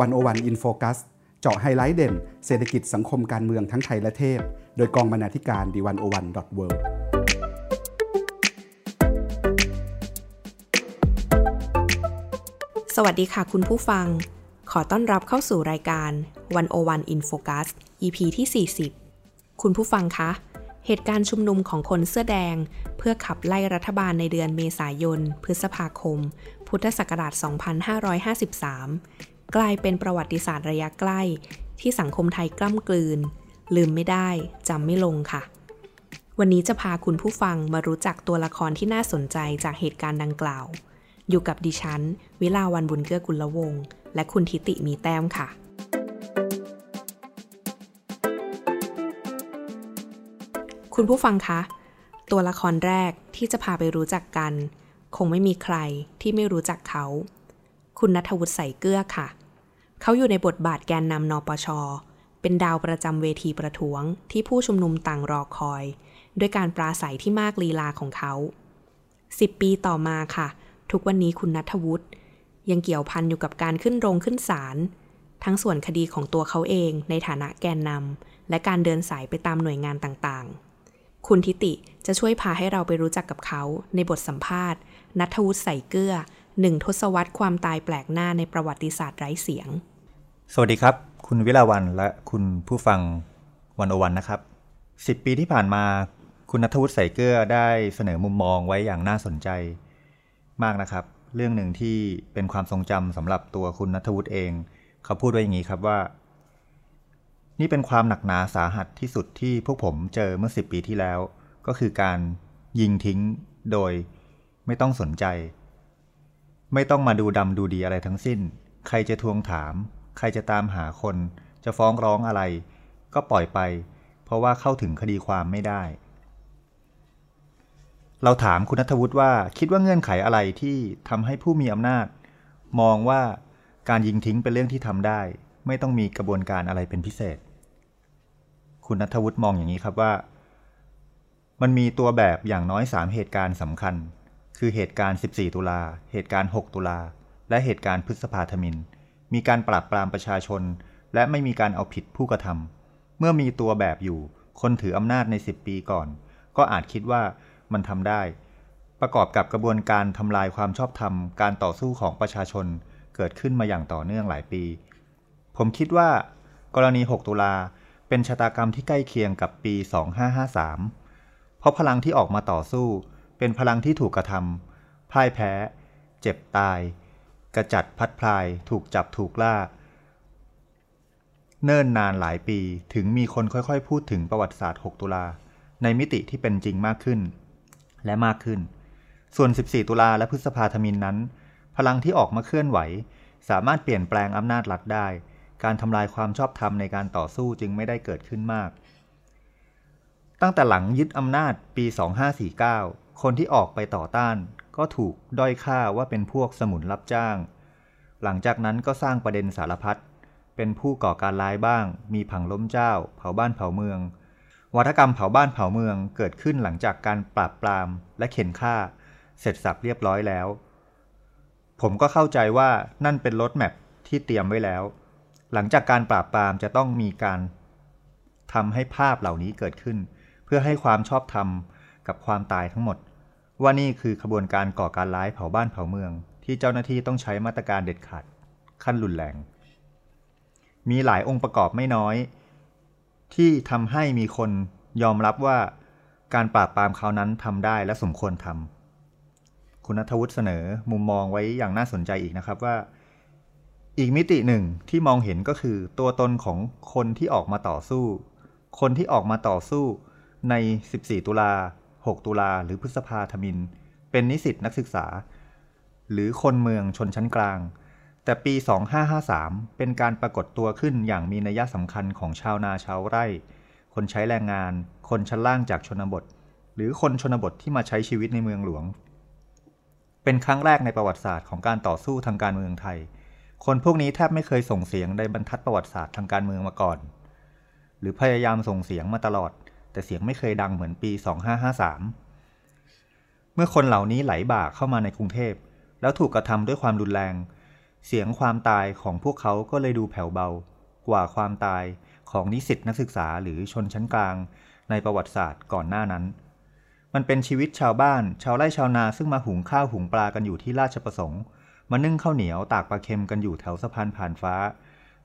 101 In Focus เจาะไฮไลท์เด่น เศรษฐกิจสังคมการเมืองทั้งไทยและเทศโดยกองบรรณาธิการ The 101 dot worldสวัสดีค่ะคุณผู้ฟัง ขอต้อนรับเข้าสู่รายการ101 In Focus EP ที่ 40 คุณผู้ฟังคะ เหตุการณ์ชุมนุมของคนเสื้อแดง เพื่อขับไล่รัฐบาลในเดือนเมษายน พฤษภาคม พุทธศักราช 2553 กลายเป็นประวัติศาสตร์ระยะใกล้ ที่สังคมไทยกล้ำกลืน ลืมไม่ได้จำไม่ลงค่ะ วันนี้จะพาคุณผู้ฟังมารู้จักตัวละครที่น่าสนใจจากเหตุการณ์ดังกล่าว อยู่กับดิฉัน วิลาวันบุญเกื้อกุลวงศ์และคุณทิติมีแต้มค่ะคุณผู้ฟังคะ ตัวละครแรกที่จะพาไปรู้จักกัน คงไม่มีใครที่ไม่รู้จักเขา คุณนัทวุฒิใส่เกลือค่ะ เขาอยู่ในบทบาทแกนนำนปช เป็นดาวประจำเวทีประท้วงที่ผู้ชุมนุมต่างรอคอย ด้วยการปราศัยที่มากลีลาของเขาสิบปีต่อมาค่ะ ทุกวันนี้คุณนัทวุฒิยังเกี่ยวพันอยู่กับการขึ้นโรงขึ้นศาลทั้งส่วนคดีของตัวเขาเองในฐานะแกนนำและการเดินสายไปตามหน่วยงานต่างๆ คุณทิติจะช่วยพาให้เราไปรู้จักกับเขาในบทสัมภาษณ์นัทวุฒิใส่เกลือหนึ่งทศวรรษความตายแปลกหน้าในประวัติศาสตร์ไร้เสียง สวัสดีครับ คุณวิลาวันและคุณผู้ฟังวันโอวันนะครับสิบปีที่ผ่านมาคุณนัทวุฒิใส่เกลือได้เสนอมุมมองไว้อย่างน่าสนใจมากนะครับ เรื่องหนึ่งที่เป็นความทรงจำสำหรับตัวคุณนัทวุฒิเอง เขาพูดไว้อย่างนี้ครับว่า นี่เป็นความหนักหนาสาหัสที่สุดที่พวกผมเจอเมื่อสิบปีที่แล้ว ก็คือการยิงทิ้งโดยไม่ต้องสนใจ ไม่ต้องมาดูดำดูดีอะไรทั้งสิ้น ใครจะทวงถาม ใครจะตามหาคน จะฟ้องร้องอะไร ก็ปล่อยไป เพราะว่าเข้าถึงคดีความไม่ได้ เราถามคุณนัทวุฒิว่าคิดว่าเงื่อนไขอะไรที่ทำให้ผู้มีอำนาจ มองว่าการยิงทิ้งเป็นเรื่องที่ทำได้ ไม่ต้องมีกระบวนการอะไรเป็นพิเศษ คุณนัทวุฒิมองอย่างนี้ครับว่า มันมีตัวแบบอย่างน้อย 3 เหตุการณ์สำคัญ คือเหตุการณ์ 14 ตุลา เหตุการณ์ 6 ตุลา และเหตุการณ์พฤษภาธมิน มีการปราบปรามประชาชน และไม่มีการเอาผิดผู้กระทำเมื่อมีตัวแบบอยู่ คนถืออำนาจใน 10 ปีก่อน ก็อาจคิดว่ามันทำได้ ประกอบกับกระบวนการทำลายความชอบธรรมการต่อสู้ของประชาชนเกิดขึ้นมาอย่างต่อเนื่องหลายปี ผมคิดว่า กรณี 6 ตุลาเป็นชะตากรรมที่ใกล้เคียงกับปี 2553 เพราะพลังที่ออกมาต่อสู้ เป็นพลังที่ถูกกระทำพ่ายแพ้ เจ็บตาย กระจัดพัดพลายถูกจับถูกล่า เนิ่นนานหลายปีถึงมีคนค่อยๆ พูดถึงประวัติศาสตร์ 6 ตุลา ในมิติที่เป็นจริงมากขึ้น และมากขึ้น ส่วน 14 ตุลาและพฤษภาธมินนั้น พลังที่ออกมาเคลื่อนไหว สามารถเปลี่ยนแปลงอำนาจรัฐได้ การทำลายความชอบธรรมในการต่อสู้จึงไม่ได้เกิดขึ้นมาก ตั้งแต่หลังยึดอำนาจปี 2549 คนที่ออกไปต่อต้าน ก็ถูกด้อยค่าว่าเป็นพวกสมุนรับจ้าง หลังจากนั้นก็สร้างประเด็นสารพัดเป็นผู้ก่อการร้ายบ้าง มีผังล้มเจ้า เผาบ้านเผาเมือง วัฒกรรมเผาบ้านเผาเมืองเกิดขึ้นหลังจากการปราบปรามและเข็นฆ่า เสร็จสับเรียบร้อยแล้ว ผมก็เข้าใจว่านั่นเป็นรถแมพที่เตรียมไว้แล้ว หลังจากการปราบปรามจะต้องมีการทำให้ภาพเหล่านี้เกิดขึ้น เพื่อให้ความชอบธรรมกับความตายทั้งหมด ว่านี่คือขบวนการก่อการร้ายเผาบ้านเผาเมือง ที่เจ้าหน้าที่ต้องใช้มาตรการเด็ดขาดขั้นรุนแรง มีหลายองค์ประกอบไม่น้อย ที่ทำให้มีคนยอมรับว่าการปราบปรามเขาวนั้นทำได้และสมควรทำคุณนัทวุฒิเสนอมุมมองไว้อย่างน่าสนใจอีกนะครับว่า อีกมิติหนึ่งที่มองเห็นก็คือตัวตนของคนที่ออกมาต่อสู้ คนที่ออกมาต่อสู้ใน 14 ตุลา 6 ตุลาหรือพฤษภาธมิน เป็นนิสิตนักศึกษา หรือคนเมืองชนชั้นกลาง แต่ปี 2553 เป็นการปรากฏตัวขึ้นอย่างมีนัยสำคัญของชาวนาชาวไร่ คนใช้แรงงาน คนชั้นล่างจากชนบท หรือคนชนบทที่มาใช้ชีวิตในเมืองหลวง เป็นครั้งแรกในประวัติศาสตร์ของการต่อสู้ทางการเมืองไทย คนพวกนี้แทบไม่เคยส่งเสียงในบรรทัดประวัติศาสตร์ทางการเมืองมาก่อน หรือพยายามส่งเสียงมาตลอด แต่เสียงไม่เคยดังเหมือนปี 2553 เมื่อคนเหล่านี้ไหลบ่าเข้ามาในกรุงเทพ แล้วถูกกระทำด้วยความรุนแรง เสียงความตายของพวกเขาก็เลยดูแผ่วเบา กว่าความตายของนิสิตนักศึกษาหรือชนชั้นกลาง ในประวัติศาสตร์ก่อนหน้านั้น มันเป็นชีวิตชาวบ้าน ชาวไร่ชาวนาซึ่งมาหุงข้าวหุงปลากันอยู่ที่ราชประสงค์มานึ่งข้าวเหนียวตากปลาเค็มกันอยู่แถวสะพานผ่านฟ้า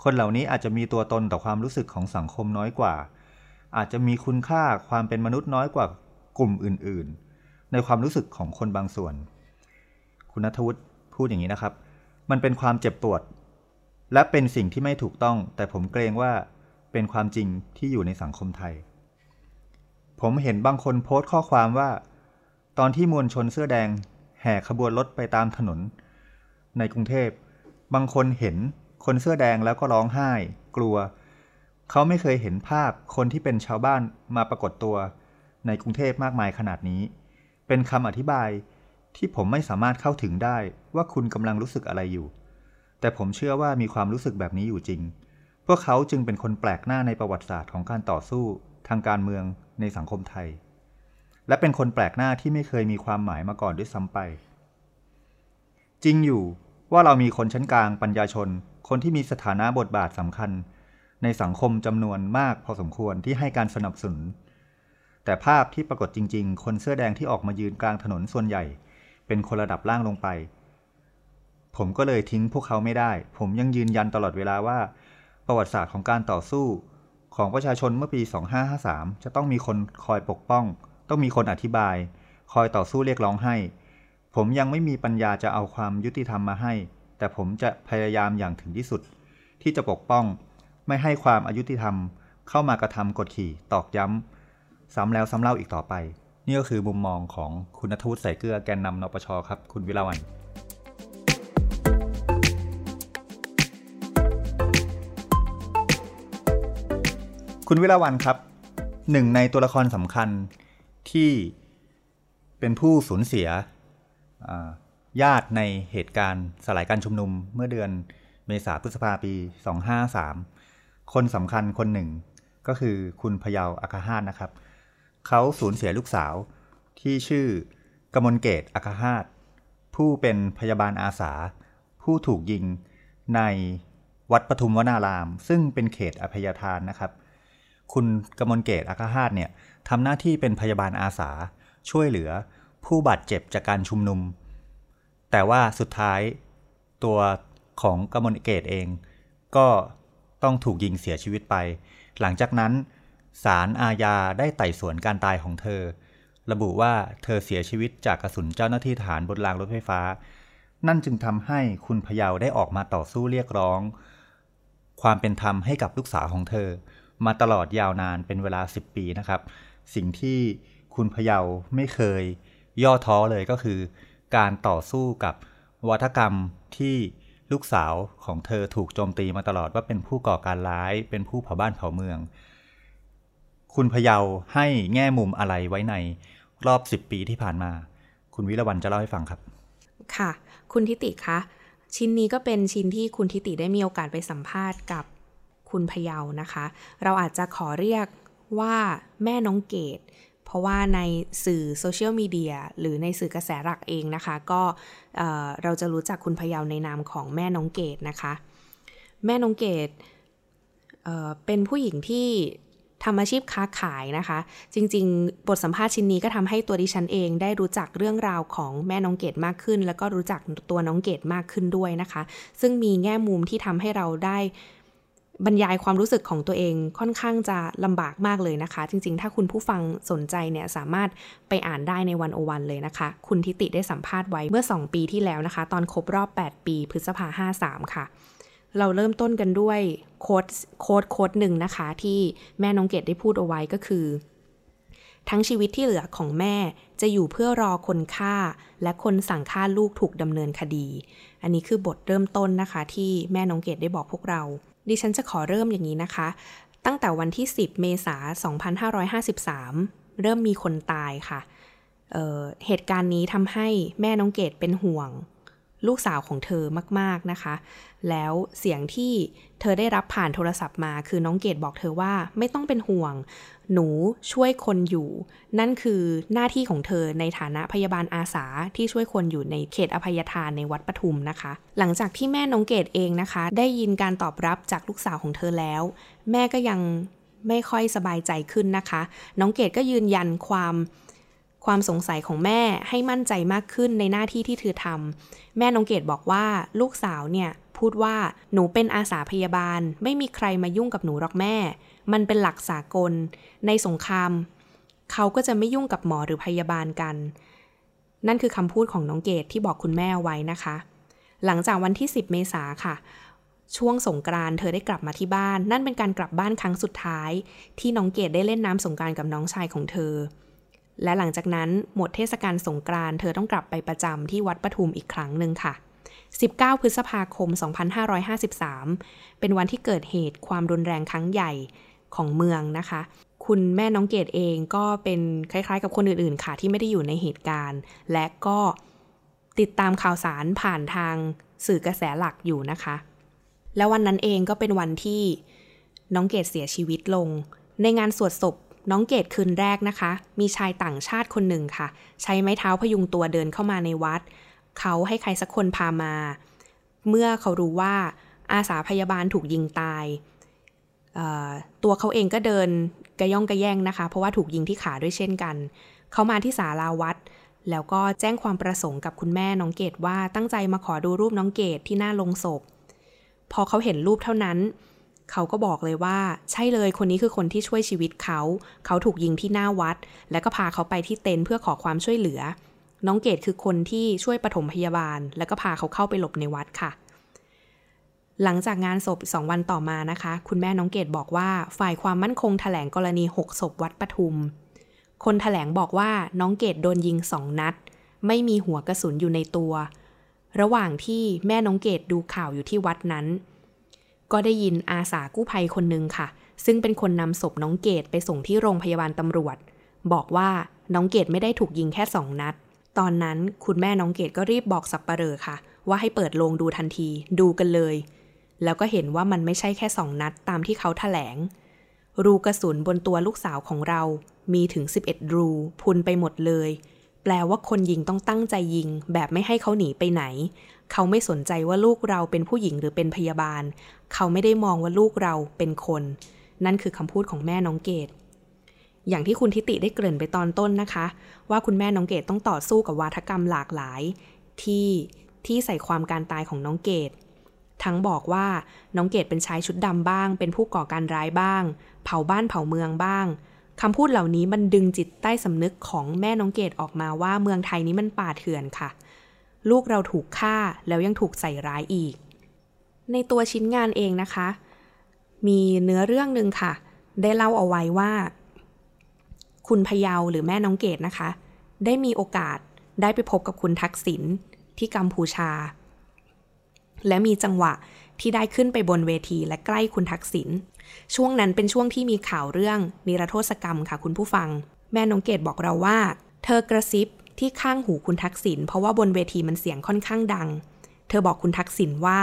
คนเหล่านี้อาจจะมีตัวตนต่อความรู้สึกของสังคมน้อยกว่า อาจจะมีคุณค่าความเป็นมนุษย์น้อยกว่ากลุ่มอื่น ๆ ในความรู้สึกของคนบางส่วน คุณนัทวุฒิพูดอย่างนี้นะครับ มันเป็นความเจ็บปวด และเป็นสิ่งที่ไม่ถูกต้อง แต่ผมเกรงว่าเป็นความจริงที่อยู่ในสังคมไทย ผมเห็นบางคนโพสต์ข้อความว่า ตอนที่มวลชนเสื้อแดง แห่ขบวนรถไปตามถนน ในกรุงเทพ บางคนเห็นคนเสื้อแดงแล้วก็ร้องไห้ กลัว เขาไม่เคยเห็นภาพคนที่เป็นชาวบ้านมาปรากฏตัวในกรุงเทพมากมายขนาดนี้ เป็นคำอธิบายที่ผมไม่สามารถเข้าถึงได้ว่าคุณกำลังรู้สึกอะไรอยู่ แต่ผมเชื่อว่ามีความรู้สึกแบบนี้อยู่จริง พวกเขาจึงเป็นคนแปลกหน้าในประวัติศาสตร์ของการต่อสู้ทางการเมืองในสังคมไทย และเป็นคนแปลกหน้าที่ไม่เคยมีความหมายมาก่อนด้วยซ้ำไป จริงอยู่ว่าเรามีคนชั้นกลางปัญญาชน คนที่มีสถานะบทบาทสำคัญ ในสังคมจำนวนมากพอสมควรที่ให้การสนับสนุน แต่ภาพที่ปรากฏจริง ๆ คนเสื้อแดงที่ออกมายืนกลางถนนส่วนใหญ่ เป็นคนระดับล่างลงไป ผมก็เลยทิ้งพวกเขาไม่ได้ ผมยังยืนยันตลอดเวลาว่า ประวัติศาสตร์ของการต่อสู้ของประชาชนเมื่อปี 2553 จะต้องมีคนคอยปกป้อง ต้องมีคนอธิบาย คอยต่อสู้เรียกร้องให้ ผมยังไม่มีปัญญาจะเอาความยุติธรรมมาให้ แต่ผมจะพยายามอย่างถึงที่สุด ที่จะปกป้อง ไม่ให้ความอายุติธรรม เข้ามากระทำกดขี่ตอกย้ำซ้ำแล้วซ้ำเล่าอีกต่อไป นี่ก็คือมุมมองของคุณนัทวุฒิใส่เกลือแกนนำนปชครับ คุณวิลาวันคุณวิลาวันครับหนึ่งในตัวละครสำคัญที่เป็นผู้สูญเสียญาติในเหตุการณ์สลายการชุมนุมเมื่อเดือนเมษาพฤษภาปี 253 คนสำคัญคนหนึ่ง ก็คือคุณพยาวอาคาฮาตนะครับ เขาสูญเสียลูกสาวที่ชื่อกมลเกตอาคาฮาตผู้เป็นพยาบาลอาสา ผู้ถูกยิงในวัดปทุมวนาราม ซึ่งเป็นเขตอภัยทานนะครับ คุณกมลเกตอาคาฮาตเนี่ยทำหน้าที่เป็นพยาบาลอาสาช่วยเหลือผู้บาดเจ็บจากการชุมนุม แต่ว่าสุดท้ายตัวของกมลเกตเอง ก็ ต้องถูกยิงเสียชีวิตไป หลังจากนั้นศาลอาญาได้ไต่สวนการตายของเธอ ระบุว่าเธอเสียชีวิตจากกระสุนเจ้าหน้าที่ทหารบนรางรถไฟฟ้า นั่นจึงทำให้คุณพยาวได้ออกมาต่อสู้เรียกร้อง ความเป็นธรรมให้กับลูกสาวของเธอ มาตลอดยาวนานเป็นเวลา 10 ปีนะครับ สิ่งที่คุณพยาวไม่เคย ย่อท้อเลยก็คือ การต่อสู้กับวัฒกรรมที่ ลูกสาวของเธอถูกโจมตีมาตลอดว่าเป็นผู้ก่อการร้าย เป็นผู้เผาบ้านเผาเมือง คุณพยาวให้แง่มุมอะไรไว้ในรอบ10ปีที่ผ่านมา คุณวิรวันจะเล่าให้ฟังครับ ค่ะ คุณทิติคะ ชิ้นนี้ก็เป็นชิ้นที่คุณทิติได้มีโอกาสไปสัมภาษณ์กับคุณพยาวนะคะ เราอาจจะขอเรียกว่าแม่น้องเกด เพราะว่าในสื่อโซเชียลมีเดียหรือในสื่อกระแสหลักเองนะคะ ก็เราจะรู้จักคุณพยาวในนามของแม่น้องเกดนะคะ แม่น้องเกดเเป็นผู้หญิงที่ทำอาชีพค้าขายนะคะ จริง ๆ บทสัมภาษณ์ชิ้นนี้ก็ทำให้ตัวดิฉันเองได้รู้จักเรื่องราวของแม่น้องเกดมากขึ้น แล้วก็รู้จักตัวน้องเกดมากขึ้นด้วยนะคะ ซึ่งมีแง่มุมที่ทำให้เราได้ บรรยายความรู้สึกของตัวเองค่อนข้างจะลำบากมากเลยนะคะ จริงๆ ถ้าคุณผู้ฟังสนใจเนี่ยสามารถไปอ่านได้ในวันโอวันเลยนะคะ คุณทิติได้สัมภาษณ์ไว้เมื่อ 2 ปีที่แล้วนะคะ ตอนครบรอบ 8 ปีพฤษภา53 ค่ะ เราเริ่มต้นกันด้วยโค้ดโค้ดโค้ดหนึ่งนะคะ ที่แม่น้องเกดได้พูดเอาไว้ก็คือ ทั้งชีวิตที่เหลือของแม่จะอยู่เพื่อรอคนฆ่า และคนสั่งฆ่าลูกถูกดำเนินคดี อันนี้คือบทเริ่มต้นนะคะ ที่แม่น้องเกดได้บอกพวกเรา ดิฉันจะขอเริ่มอย่างนี้นะคะ ตั้งแต่วันที่ 10 เมษายน 2553 เริ่มมีคนตายค่ะเเหตุการณ์นี้ทำให้แม่น้องเกดเป็นห่วง ลูกสาวของเธอมาก ๆนะคะ แล้วเสียงที่เธอได้รับผ่านโทรศัพท์มา คือน้องเกดบอกเธอว่าไม่ต้องเป็นห่วง หนูช่วยคนอยู่ นั่นคือหน้าที่ของเธอในฐานะพยาบาลอาสาที่ช่วยคนอยู่ในเขตอภัยทานในวัดปทุมนะคะ หลังจากที่แม่น้องเกดเองนะคะ ได้ยินการตอบรับจากลูกสาวของเธอแล้ว แม่ก็ยังไม่ค่อยสบายใจขึ้นนะคะ น้องเกดก็ยืนยันความความสงสัยของแม่ให้มั่นใจมากขึ้นในหน้าที่ที่เธอทำแม่น้องเกดบอกว่าลูกสาวเนี่ยพูดว่าหนูเป็นอาสาพยาบาล ไม่มีใครมายุ่งกับหนูหรอกแม่ มันเป็นหลักสากล ในสงคราม เขาก็จะไม่ยุ่งกับหมอหรือพยาบาลกัน นั่นคือคำพูดของน้องเกดที่บอกคุณแม่ไว้นะคะ หลังจากวันที่ 10 เมษาค่ะ ช่วงสงกรานเธอได้กลับมาที่บ้าน นั่นเป็นการกลับบ้านครั้งสุดท้าย ที่น้องเกดได้เล่นน้ำสงกรานกับน้องชายของเธอ และหลังจากนั้นหมดเทศกาลสงกรานต์เธอต้องกลับไปประจำที่วัดปทุมอีกครั้งหนึ่งค่ะ19 พฤษภาคม 2553 เป็นวันที่เกิดเหตุความรุนแรงครั้งใหญ่ ของเมืองนะคะ คุณแม่น้องเกดเองก็เป็นคล้ายๆ กับคนอื่นๆค่ะ ที่ไม่ได้อยู่ในเหตุการณ์ และก็ติดตามข่าวสารผ่านทางสื่อกระแสหลักอยู่นะคะ แล้ววันนั้นเองก็เป็นวันที่น้องเกดเสียชีวิตลง ในงานสวดศพน้องเกดคืนแรกนะคะ มีชายต่างชาติคนหนึ่งค่ะ ใช้ไม้เท้าพยุงตัวเดินเข้ามาในวัด เขาให้ใครสักคนพามา เมื่อเขารู้ว่าอาสาพยาบาลถูกยิงตาย ตัวเขาเองก็เดินกระย่องกระแย่งนะคะ เพราะว่าถูกยิงที่ขาด้วยเช่นกัน เขามาที่ศาลาวัด แล้วก็แจ้งความประสงค์กับคุณแม่น้องเกดว่าตั้งใจมาขอดูรูปน้องเกดที่หน้าลงศพ พอเขาเห็นรูปเท่านั้น เขาก็บอกเลยว่า ใช่เลยคนนี้คือคนที่ช่วยชีวิตเขา เขาถูกยิงที่หน้าวัด แล้วก็พาเขาไปที่เต็นท์เพื่อขอความช่วยเหลือ น้องเกดคือคนที่ช่วยปฐมพยาบาล แล้วก็พาเขาเข้าไปหลบในวัดค่ะ หลังจากงานศพสองวันต่อมานะคะ คุณแม่น้องเกดบอกว่าฝ่ายความมั่นคงถแถลงกรณีหกศพวัดปทุม คนถแถลงบอกว่าน้องเกดโดนยิงสองนัด ไม่มีหัวกระสุนอยู่ในตัว ระหว่างที่แม่น้องเกดดูข่าวอยู่ที่วัดนั้น ก็ได้ยินอาสากู้ภัยคนหนึ่งค่ะ ซึ่งเป็นคนนำศพน้องเกดไปส่งที่โรงพยาบาลตำรวจ บอกว่าน้องเกดไม่ได้ถูกยิงแค่สองนัด ตอนนั้นคุณแม่น้องเกดก็รีบบอกสับปะเรอค่ะ ว่าให้เปิดโรงดูทันที ดูกันเลย แล้วก็เห็นว่ามันไม่ใช่แค่สองนัดตามที่เขาถแถลง รูกระสุนบนตัวลูกสาวของเรา มีถึง 11 รู พุนไปหมดเลย แปลว่าคนยิงต้องตั้งใจยิง แบบไม่ให้เขาหนีไปไหน เขาไม่สนใจว่าลูกเราเป็นผู้หญิงหรือเป็นพยาบาล เขาไม่ได้มองว่าลูกเราเป็นคน นั่นคือคำพูดของแม่น้องเกดอย่างที่คุณทิติได้เกริ่นไปตอนต้นนะคะ ว่าคุณแม่น้องเกดต้องต่อสู้กับวาทกรรมหลากหลาย ที่ที่ใส่ความการตายของน้องเกด ทั้งบอกว่าน้องเกดเป็นชายชุดดำบ้าง เป็นผู้ก่อการร้ายบ้าง เผาบ้านเผาเมืองบ้างคำพูดเหล่านี้มันดึงจิตใต้สำนึกของแม่น้องเกดออกมาว่าเมืองไทยนี้มันป่าเถื่อนค่ะ ลูกเราถูกฆ่าแล้วยังถูกใส่ร้ายอีก ในตัวชิ้นงานเองนะคะ มีเนื้อเรื่องหนึ่งค่ะ ได้เล่าเอาไว้ว่า คุณพยาวหรือแม่น้องเกดนะคะ ได้มีโอกาสได้ไปพบกับคุณทักษิณที่กัมพูชา และมีจังหวะที่ได้ขึ้นไปบนเวทีและใกล้คุณทักษิณช่วงนั้นเป็นช่วงที่มีข่าวเรื่องนิรโทษกรรมค่ะคุณผู้ฟัง แม่น้องเกดบอกเราว่า เธอกระซิบที่ข้างหูคุณทักษิณเพราะว่าบนเวทีมันเสียงค่อนข้างดัง เธอบอกคุณทักษิณว่า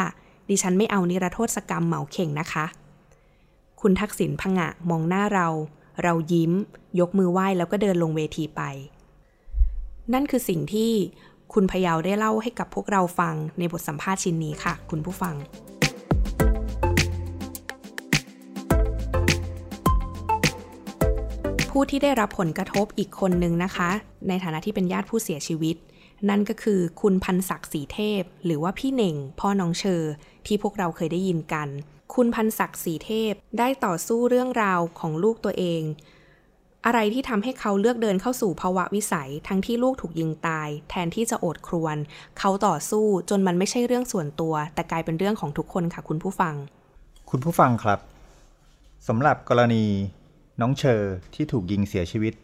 ดิฉันไม่เอานิรโทษกรรมเหมาเข่งนะคะ คุณทักษิณพงะมองหน้าเรา เรายิ้ม ยกมือไหว้แล้วก็เดินลงเวทีไป นั่นคือสิ่งที่ คุณพยาวได้เล่าให้กับพวกเราฟังในบทสัมภาษณ์ชิ้นนี้ค่ะ คุณผู้ฟัง ผู้ที่ได้รับผลกระทบอีกคนนึงนะคะ ในฐานะที่เป็นญาติผู้เสียชีวิต นั่นก็คือคุณพันศักดิ์ศรีเทพ หรือว่าพี่เน่ง พ่อน้องเชอที่พวกเราเคยได้ยินกัน คุณพันศักดิ์ศรีเทพได้ต่อสู้เรื่องราวของลูกตัวเอง อะไรที่ทำให้เขาเลือกเดินเข้าสู่ภาวะวิสัย ทั้งที่ลูกถูกยิงตาย แทนที่จะโอดครวน เขาต่อสู้จนมันไม่ใช่เรื่องส่วนตัว แต่กลายเป็นเรื่องของทุกคนค่ะคุณผู้ฟัง คุณผู้ฟังครับสำหรับกรณีน้องเชอร์ที่ถูกยิงเสียชีวิต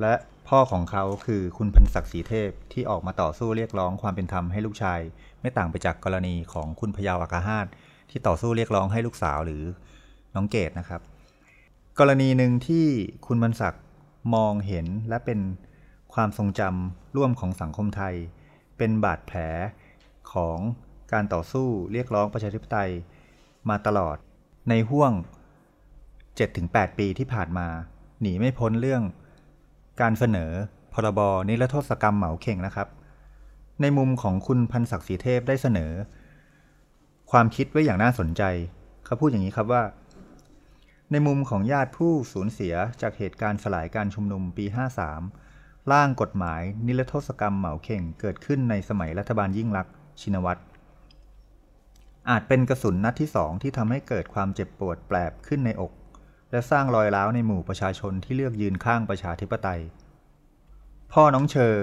และพ่อของเขาคือคุณพันศักดิ์ศรีเทพที่ออกมาต่อสู้เรียกร้องความเป็นธรรมให้ลูกชาย ไม่ต่างไปจากกรณีของคุณพยาวอากาฮาตที่ต่อสู้เรียกร้องให้ลูกสาวหรือน้องเกดนะครับ กรณีหนึ่งที่คุณพันศักดิ์มองเห็นและเป็นความทรงจำร่วมของสังคมไทย เป็นบาดแผลของการต่อสู้เรียกร้องประชาธิปไตยมาตลอดในห่วง 7-8 ปีที่ผ่านมา หนีไม่พ้นเรื่อง การเสนอพรบนิรโทษกรรมเหมาเข่งนะครับ ในมุมของคุณพันศักดิ์ศรีเทพได้เสนอ ความคิดไว้อย่างน่าสนใจเขาพูดอย่างนี้ครับว่า ในมุมของญาติผู้สูญเสียจากเหตุการณ์สลายการชุมนุมปี 53 ร่างกฎหมายนิรโทษกรรมเหมาเข่งเกิดขึ้นในสมัยรัฐบาลยิ่งลักษณ์ชินวัตร อาจเป็นกระสุนนัดที่สองที่ทำให้เกิดความเจ็บปวดแปลบขึ้นในอก และสร้างรอยร้าวในหมู่ประชาชนที่เลือกยืนข้างประชาธิปไตย พ่อน้องเชอ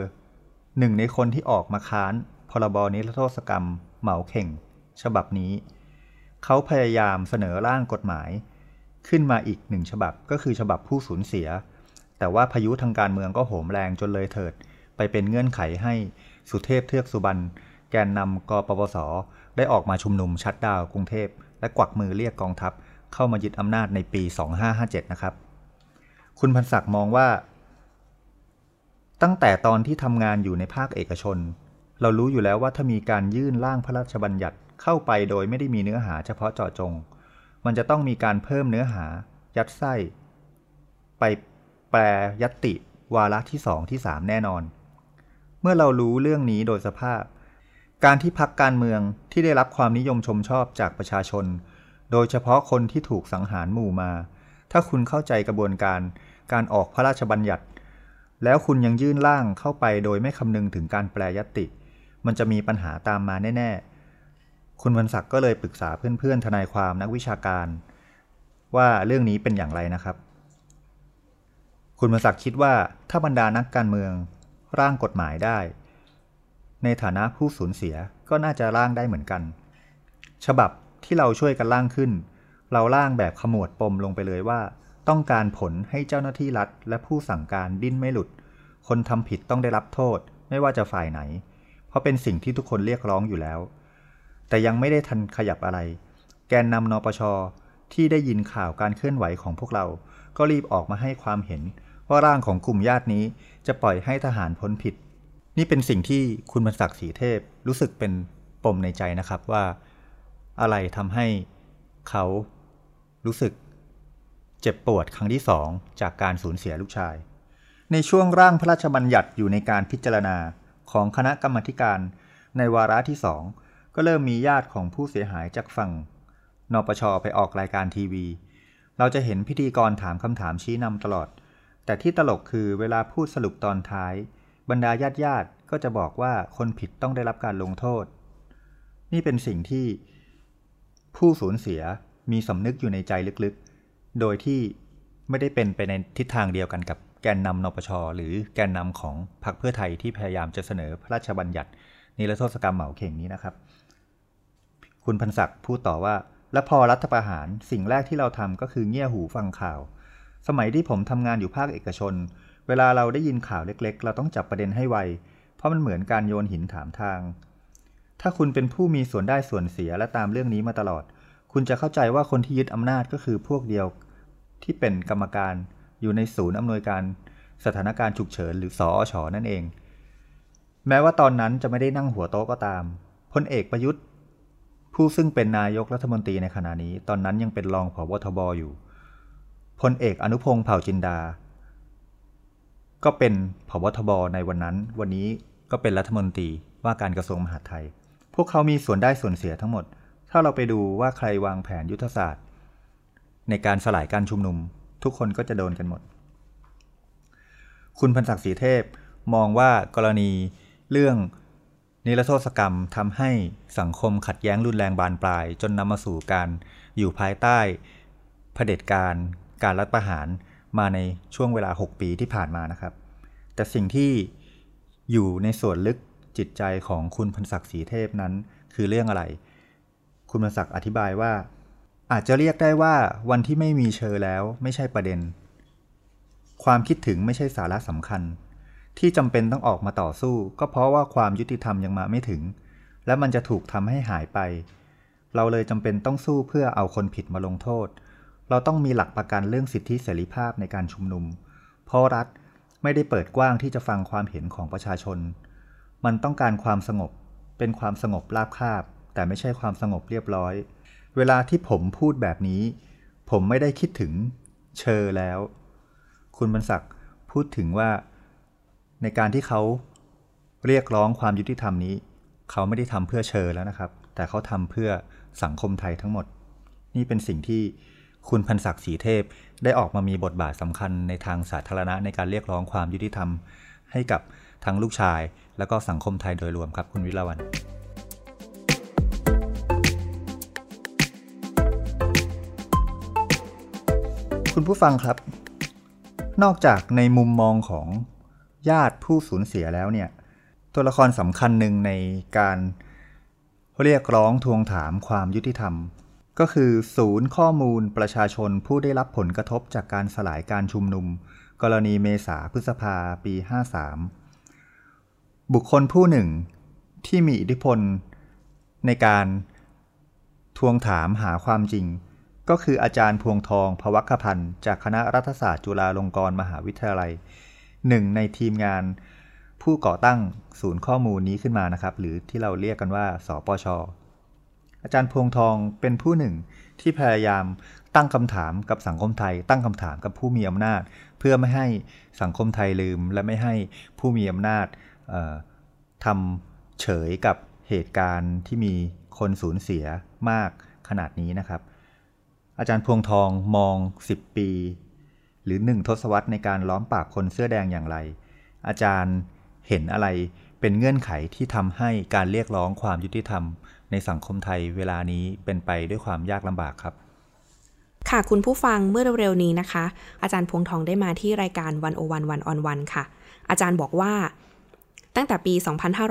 หนึ่งในคนที่ออกมาค้านพรบนิรโทษกรรมเหมาเข่ง ฉบับนี้ เขาพยายามเสนอร่างกฎหมาย ขึ้นมาอีกหนึ่งฉบับก็คือฉบับผู้สูญเสีย แต่ว่าพายุทางการเมืองก็โหมแรงจนเลยเถิด ไปเป็นเงื่อนไขให้สุเทพเทือกสุบรรณแกนนำกปปส ได้ออกมาชุมนุมชัดดาวกรุงเทพ และกวักมือเรียกกองทัพ เข้ามายึดอำนาจในปี 2557 นะครับ คุณพันศักดิ์มองว่า ตั้งแต่ตอนที่ทำงานอยู่ในภาคเอกชน เรารู้อยู่แล้วว่าถ้ามีการยื่นร่างพระราชบัญญัติเข้าไปโดยไม่ได้มีเนื้อหาเฉพาะเจาะจง มันจะต้องมีการเพิ่มเนื้อหา ยัดไส้ ไปแปลยัตติวาระที่สองที่สามแน่นอน เมื่อเรารู้เรื่องนี้โดยสภาพ การที่พักการเมืองที่ได้รับความนิยมชมชอบจากประชาชน โดยเฉพาะคนที่ถูกสังหารหมู่มา ถ้าคุณเข้าใจกระบวนการการออกพระราชบัญญัติ แล้วคุณยังยื่นร่างเข้าไปโดยไม่คำนึงถึงการแปลยตติมันจะมีปัญหาตามมาแน่ๆ คุณวันศักดิ์ก็เลยปรึกษาเพื่อนๆทนายความนักวิชาการ ว่าเรื่องนี้เป็นอย่างไรนะครับ คุณวันศักดิ์คิดว่าถ้าบรรดานักการเมืองร่างกฎหมายได้ ในฐานะผู้สูญเสียก็น่าจะร่างได้เหมือนกัน ฉบับที่เราช่วยกันร่างขึ้น เราร่างแบบขมวดปมลงไปเลยว่า ต้องการผลให้เจ้าหน้าที่รัฐ และผู้สั่งการดิ้นไม่หลุด คนทำผิดต้องได้รับโทษ ไม่ว่าจะฝ่ายไหน เพราะเป็นสิ่งที่ทุกคนเรียกร้องอยู่แล้ว แต่ยังไม่ได้ทันขยับอะไร แกนนำนปช ที่ได้ยินข่าวการเคลื่อนไหวของพวกเรา ก็รีบออกมาให้ความเห็น ว่าร่างของกลุ่มญาตินี้จะปล่อยให้ทหารพ้นผิด นี่เป็นสิ่งที่คุณบรรศักดิ์ศรีเทพรู้สึกเป็นปมในใจนะครับว่า อะไรทำให้เขารู้สึกเจ็บปวดครั้งที่สองจากการสูญเสียลูกชาย ในช่วงร่างพระราชบัญญัติอยู่ในการพิจารณาของคณะกรรมการในวาระที่สอง ก็เริ่มมีญาติของผู้เสียหายจากฝั่งนปชไปออกรายการทีวี เราจะเห็นพิธีกรถามคำถามชี้นำตลอด แต่ที่ตลกคือเวลาพูดสรุปตอนท้าย บรรดาญาติญาติก็จะบอกว่าคนผิดต้องได้รับการลงโทษ นี่เป็นสิ่งที่ผู้สูญเสียมีสำนึกอยู่ในใจลึกๆ โดยที่ไม่ได้เป็นไปในทิศทางเดียวกันกับแกนนำนปช หรือแกนนำของพรรคเพื่อไทยที่พยายามจะเสนอพระราชบัญญัตินิรโทษกรรมเหมาเข่งนี้นะครับ คุณพันศักดิ์พูดต่อว่า และพอรัฐประหารสิ่งแรกที่เราทำก็คือเงี่ยหูฟังข่าว สมัยที่ผมทำงานอยู่ภาคเอกชน เวลาเราได้ยินข่าวเล็ก ๆ เราต้องจับประเด็นให้ไว เพราะมันเหมือนการโยนหินถามทาง ถ้าคุณเป็นผู้มีส่วนได้ส่วนเสียและตามเรื่องนี้มาตลอด คุณจะเข้าใจว่าคนที่ยึดอำนาจก็คือพวกเดียวที่เป็นกรรมการอยู่ในศูนย์อำนวยการสถานการณ์ฉุกเฉินหรือสอชอนั่นเอง แม้ว่าตอนนั้นจะไม่ได้นั่งหัวโต๊ะก็ตามพลเอกประยุทธ์ ผู้ซึ่งเป็นนายกรัฐมนตรีในขณะนี้ ตอนนั้นยังเป็นรองผบทบอยู่พลเอกอนุพงศ์เผ่าจินดา ก็เป็นผบทบในวันนั้น วันนี้ก็เป็นรัฐมนตรีว่าการกระทรวงมหาดไทย พวกเขามีส่วนได้ส่วนเสียทั้งหมด ถ้าเราไปดูว่าใครวางแผนยุทธศาสตร์ ในการสลายการชุมนุม ทุกคนก็จะโดนกันหมด คุณพันศักดิ์ศรีเทพมองว่ากรณีเรื่อง นิรโทษกรรมทำให้สังคมขัดแย้งรุนแรงบานปลาย จนนำมาสู่การอยู่ภายใต้เผด็จการการรัฐประหารมาในช่วงเวลา 6 ปีที่ผ่านมานะครับ แต่สิ่งที่อยู่ในส่วนลึกจิตใจของคุณพันศักดิ์ศรีเทพนั้น คือเรื่องอะไร คุณพันศักดิ์อธิบายว่า อาจจะเรียกได้ว่าวันที่ไม่มีเชอแล้วไม่ใช่ประเด็น ความคิดถึงไม่ใช่สาระสำคัญ ที่จำเป็นต้องออกมาต่อสู้ ก็เพราะว่าความยุติธรรมยังมาไม่ถึง และมันจะถูกทำให้หายไป เราเลยจำเป็นต้องสู้เพื่อเอาคนผิดมาลงโทษ เราต้องมีหลักประกันเรื่องสิทธิเสรีภาพในการชุมนุม เพราะรัฐไม่ได้เปิดกว้างที่จะฟังความเห็นของประชาชน มันต้องการความสงบ เป็นความสงบราบคาบ แต่ไม่ใช่ความสงบเรียบร้อย เวลาที่ผมพูดแบบนี้ ผมไม่ได้คิดถึงเชอแล้ว คุณบรรศักดิ์พูดถึงว่า ในการที่เขาเรียกร้องความยุติธรรมนี้ เขาไม่ได้ทำเพื่อเชอแล้วนะครับ แต่เขาทำเพื่อสังคมไทยทั้งหมด นี่เป็นสิ่งที่คุณพันศักดิ์ศรีเทพได้ออกมามีบทบาทสำคัญในทางสาธารณะในการเรียกร้องความยุติธรรม ให้กับทั้งลูกชาย และก็สังคมไทยโดยรวมครับคุณวิลาวันคุณผู้ฟังครับ นอกจากในมุมมองของ ญาติผู้สูญเสียแล้วเนี่ย ตัวละครสำคัญหนึ่งในการเรียกร้องทวงถามความยุติธรรม ก็คือศูนย์ข้อมูลประชาชนผู้ได้รับผลกระทบจากการสลายการชุมนุม กรณีเมษาพฤษภาปี 53 บุคคลผู้หนึ่งที่มีอิทธิพลในการทวงถามหาความจริง ก็คืออาจารย์พวงทองพวัคพันธ์จากคณะรัฐศาสตร์จุฬาลงกรณ์มหาวิทยาลัย หนึ่งในทีมงานผู้ก่อตั้งศูนย์ข้อมูลนี้ขึ้นมานะครับ หรือที่เราเรียกกันว่า สปชอาจารย์พวงทองเป็นผู้หนึ่งที่พยายามตั้งคำถามกับสังคมไทย ตั้งคำถามกับผู้มีอำนาจ เพื่อไม่ให้สังคมไทยลืม และไม่ให้ผู้มีอำนาจทำเฉยกับเหตุการณ์ที่มีคนสูญเสียมากขนาดนี้นะครับ อาจารย์พวงทองมอง 10 ปี หรือหนึ่งทศวรรษในการล้อมปากคนเสื้อแดงอย่างไร อาจารย์เห็นอะไรเป็นเงื่อนไขที่ทำให้การเรียกร้องความยุติธรรม ในสังคมไทยเวลานี้เป็นไปด้วยความยากลำบากครับ ค่ะคุณผู้ฟังเมื่อเร็วๆนี้นะคะ อาจารย์พวงทองได้มาที่รายการวันโอวันวันออนวันค่ะ อาจารย์บอกว่า ตั้งแต่ปี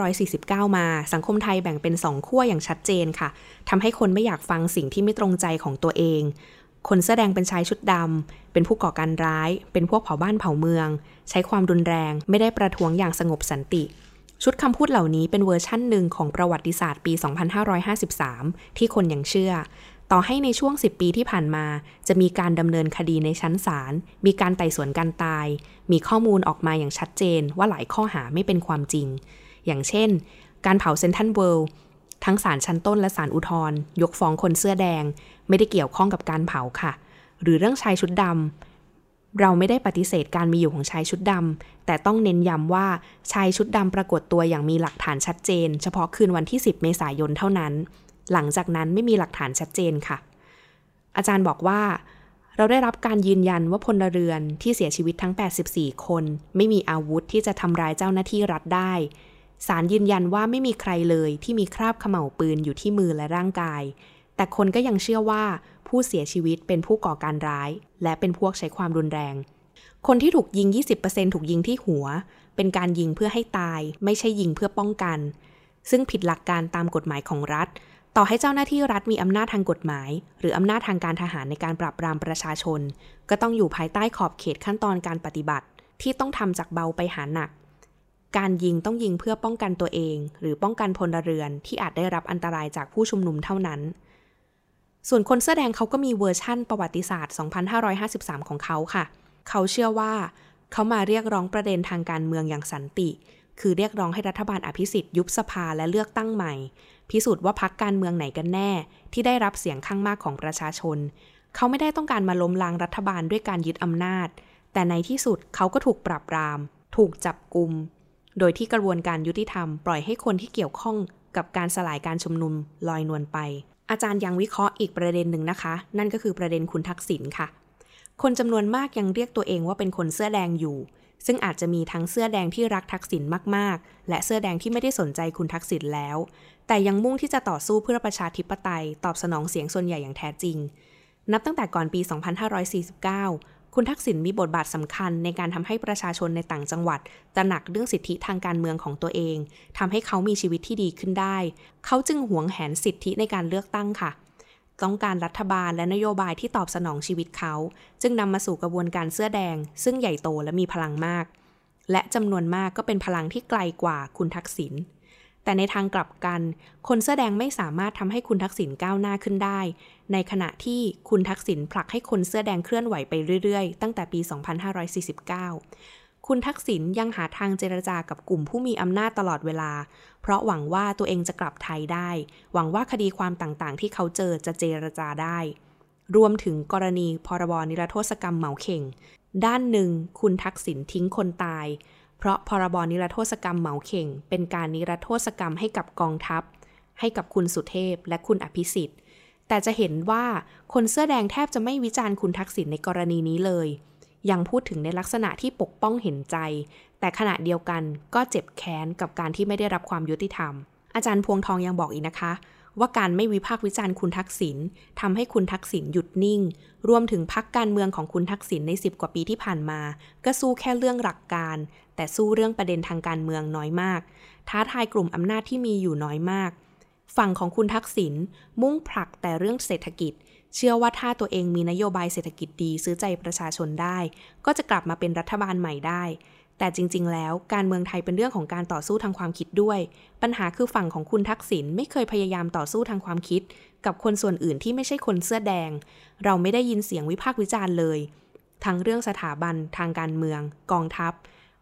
2549 มาสังคมไทยแบ่งเป็นสองขั้วอย่างชัดเจนค่ะทำให้คนไม่อยากฟังสิ่งที่ไม่ตรงใจของตัวเอง คนเสื้อแดงเป็นชายชุดดำ เป็นผู้ก่อการร้าย เป็นพวกเผาบ้านเผาเมือง ใช้ความรุนแรง ไม่ได้ประท้วงอย่างสงบสันติ ชุดคำพูดเหล่านี้เป็นเวอร์ชั่นหนึ่งของประวัติศาสตร์ปี 2553 ที่คนยังเชื่อ ต่อให้ในช่วง 10 ปีที่ผ่านมา จะมีการดำเนินคดีในชั้นศาล มีการไต่สวนการตาย มีข้อมูลออกมาอย่างชัดเจนว่าหลายข้อหาไม่เป็นความจริง อย่างเช่น การเผาเซ็นทรัลเวิลด์ ทั้งศาลชั้นต้นและศาลอุทธรณ์ยกฟ้องคนเสื้อแดง ไม่ได้เกี่ยวข้องกับการเผาค่ะ หรือเรื่องชายชุดดำเราไม่ได้ปฏิเสธการมีอยู่ของชายชุดดำแต่ต้องเน้นย้ำว่าชายชุดดำปรากฏตัวอย่างมีหลักฐานชัดเจน เฉพาะคืนวันที่ 10 เมษายนเท่านั้น หลังจากนั้นไม่มีหลักฐานชัดเจนค่ะ อาจารย์บอกว่าเราได้รับการยืนยันว่าพลเรือนที่เสียชีวิตทั้ง 84 คน ไม่มีอาวุธที่จะทำร้ายเจ้าหน้าที่รัฐได้ สารยืนยันว่าไม่มีใครเลยที่มีคราบเขม่าวปืนอยู่ที่มือและร่างกาย แต่คนก็ยังเชื่อว่าผู้เสียชีวิตเป็นผู้ก่อการร้าย และเป็นพวกใช้ความรุนแรง คนที่ถูกยิง 20%ถูกยิงที่หัว เป็นการยิงเพื่อให้ตาย ไม่ใช่ยิงเพื่อป้องกัน ซึ่งผิดหลักการตามกฎหมายของรัฐ ต่อให้เจ้าหน้าที่รัฐมีอำนาจทางกฎหมาย หรืออำนาจทางการทหารในการปราบปรามประชาชน ก็ต้องอยู่ภายใต้ขอบเขตขั้นตอนการปฏิบัติที่ต้องทำจากเบาไปหาหนัก การยิงต้องยิงเพื่อป้องกันตัวเอง หรือป้องกันพลเรือนที่อาจได้รับอันตรายจากผู้ชุมนุมเท่านั้น ส่วนคนเสื้อแดงเขาก็มีเวอร์ชั่นประวัติศาสตร์ 2553 ของเขาค่ะ เขาเชื่อว่าเขามาเรียกร้องประเด็นทางการเมืองอย่างสันติ คือเรียกร้องให้รัฐบาลอภิสิทธิ์ยุบสภาและเลือกตั้งใหม่ พิสูจน์ว่าพักการเมืองไหนกันแน่ ที่ได้รับเสียงข้างมากของประชาชน เขาไม่ได้ต้องการมาล้มล้างรัฐบาลด้วยการยึดอำนาจ แต่ในที่สุดเขาก็ถูกปราบปราม ถูกจับกลุม โดยที่กระบวนการยุติธรรมปล่อยให้คนที่เกี่ยวข้องกับการสลายการชุมนุมลอยนวลไป อาจารย์ยังวิเคราะห์อีกประเด็นหนึ่งนะคะ นั่นก็คือประเด็นคุณทักษิณค่ะ คนจำนวนมากยังเรียกตัวเองว่าเป็นคนเสื้อแดงอยู่ ซึ่งอาจจะมีทั้งเสื้อแดงที่รักทักษิณมากๆ และเสื้อแดงที่ไม่ได้สนใจคุณทักษิณแล้ว แต่ยังมุ่งที่จะต่อสู้เพื่อประชาธิปไตย ตอบสนองเสียงส่วนใหญ่อย่างแท้จริง นับตั้งแต่ก่อนปี 2549 คุณทักษิณมีบทบาทสำคัญในการทำให้ประชาชนในต่างจังหวัด ตระหนักเรื่องสิทธิทางการเมืองของตัวเองทำให้เขามีชีวิตที่ดีขึ้นได้ เขาจึงหวงแหนสิทธิในการเลือกตั้งค่ะ ต้องการรัฐบาลและนโยบายที่ตอบสนองชีวิตเขา จึงนำมาสู่กระบวนการเสื้อแดง ซึ่งใหญ่โตและมีพลังมาก และจำนวนมากก็เป็นพลังที่ไกลกว่าคุณทักษิณ แต่ในทางกลับกัน คนเสื้อแดงไม่สามารถทำให้คุณทักษิณก้าวหน้าขึ้นได้ ในขณะที่คุณทักษิณผลักให้คนเสื้อแดงเคลื่อนไหวไปเรื่อยๆ ตั้งแต่ปี 2549 คุณทักษิณยังหาทางเจรจากับกลุ่มผู้มีอำนาจตลอดเวลา เพราะหวังว่าตัวเองจะกลับไทยได้ หวังว่าคดีความต่างๆ ที่เขาเจอจะเจรจาได้ รวมถึงกรณีพรบนิรโทษกรรมเหมาเข่ง ด้านหนึ่งคุณทักษิณทิ้งคนตาย เพราะพรบนิรโทษกรรมเหมาเข่ง เป็นการนิรโทษกรรมให้กับกองทัพ ให้กับคุณสุเทพและคุณอภิสิทธิ์ แต่จะเห็นว่าคนเสื้อแดงแทบจะไม่วิจารณ์คุณทักษิณในกรณีนี้เลย ยังพูดถึงในลักษณะที่ปกป้องเห็นใจ แต่ขณะเดียวกันก็เจ็บแค้นกับการที่ไม่ได้รับความยุติธรรม อาจารย์พวงทองยังบอกอีกนะคะ ว่าการไม่วิพากษ์วิจารณ์คุณทักษิณทำให้คุณทักษิณหยุดนิ่ง รวมถึงพักการเมืองของคุณทักษิณใน 10 กว่าปีที่ผ่านมา ก็สู้แค่เรื่องหลักการ แต่สู้เรื่องประเด็นทางการเมืองน้อยมาก ท้าทายกลุ่มอำนาจที่มีอยู่น้อยมาก ฝั่งของคุณทักษิณมุ่งผลักแต่เรื่องเศรษฐกิจ เชื่อว่าถ้าตัวเองมีนโยบายเศรษฐกิจดีซื้อใจประชาชนได้ ก็จะกลับมาเป็นรัฐบาลใหม่ได้ แต่จริง ๆ แล้วการเมืองไทยเป็นเรื่องของการต่อสู้ทางความคิดด้วย ปัญหาคือฝั่งของคุณทักษิณไม่เคยพยายามต่อสู้ทางความคิด กับคนส่วนอื่นที่ไม่ใช่คนเสื้อแดง เราไม่ได้ยินเสียงวิพากษ์วิจารณ์เลย ทั้งเรื่องสถาบันทางการเมือง กองทัพ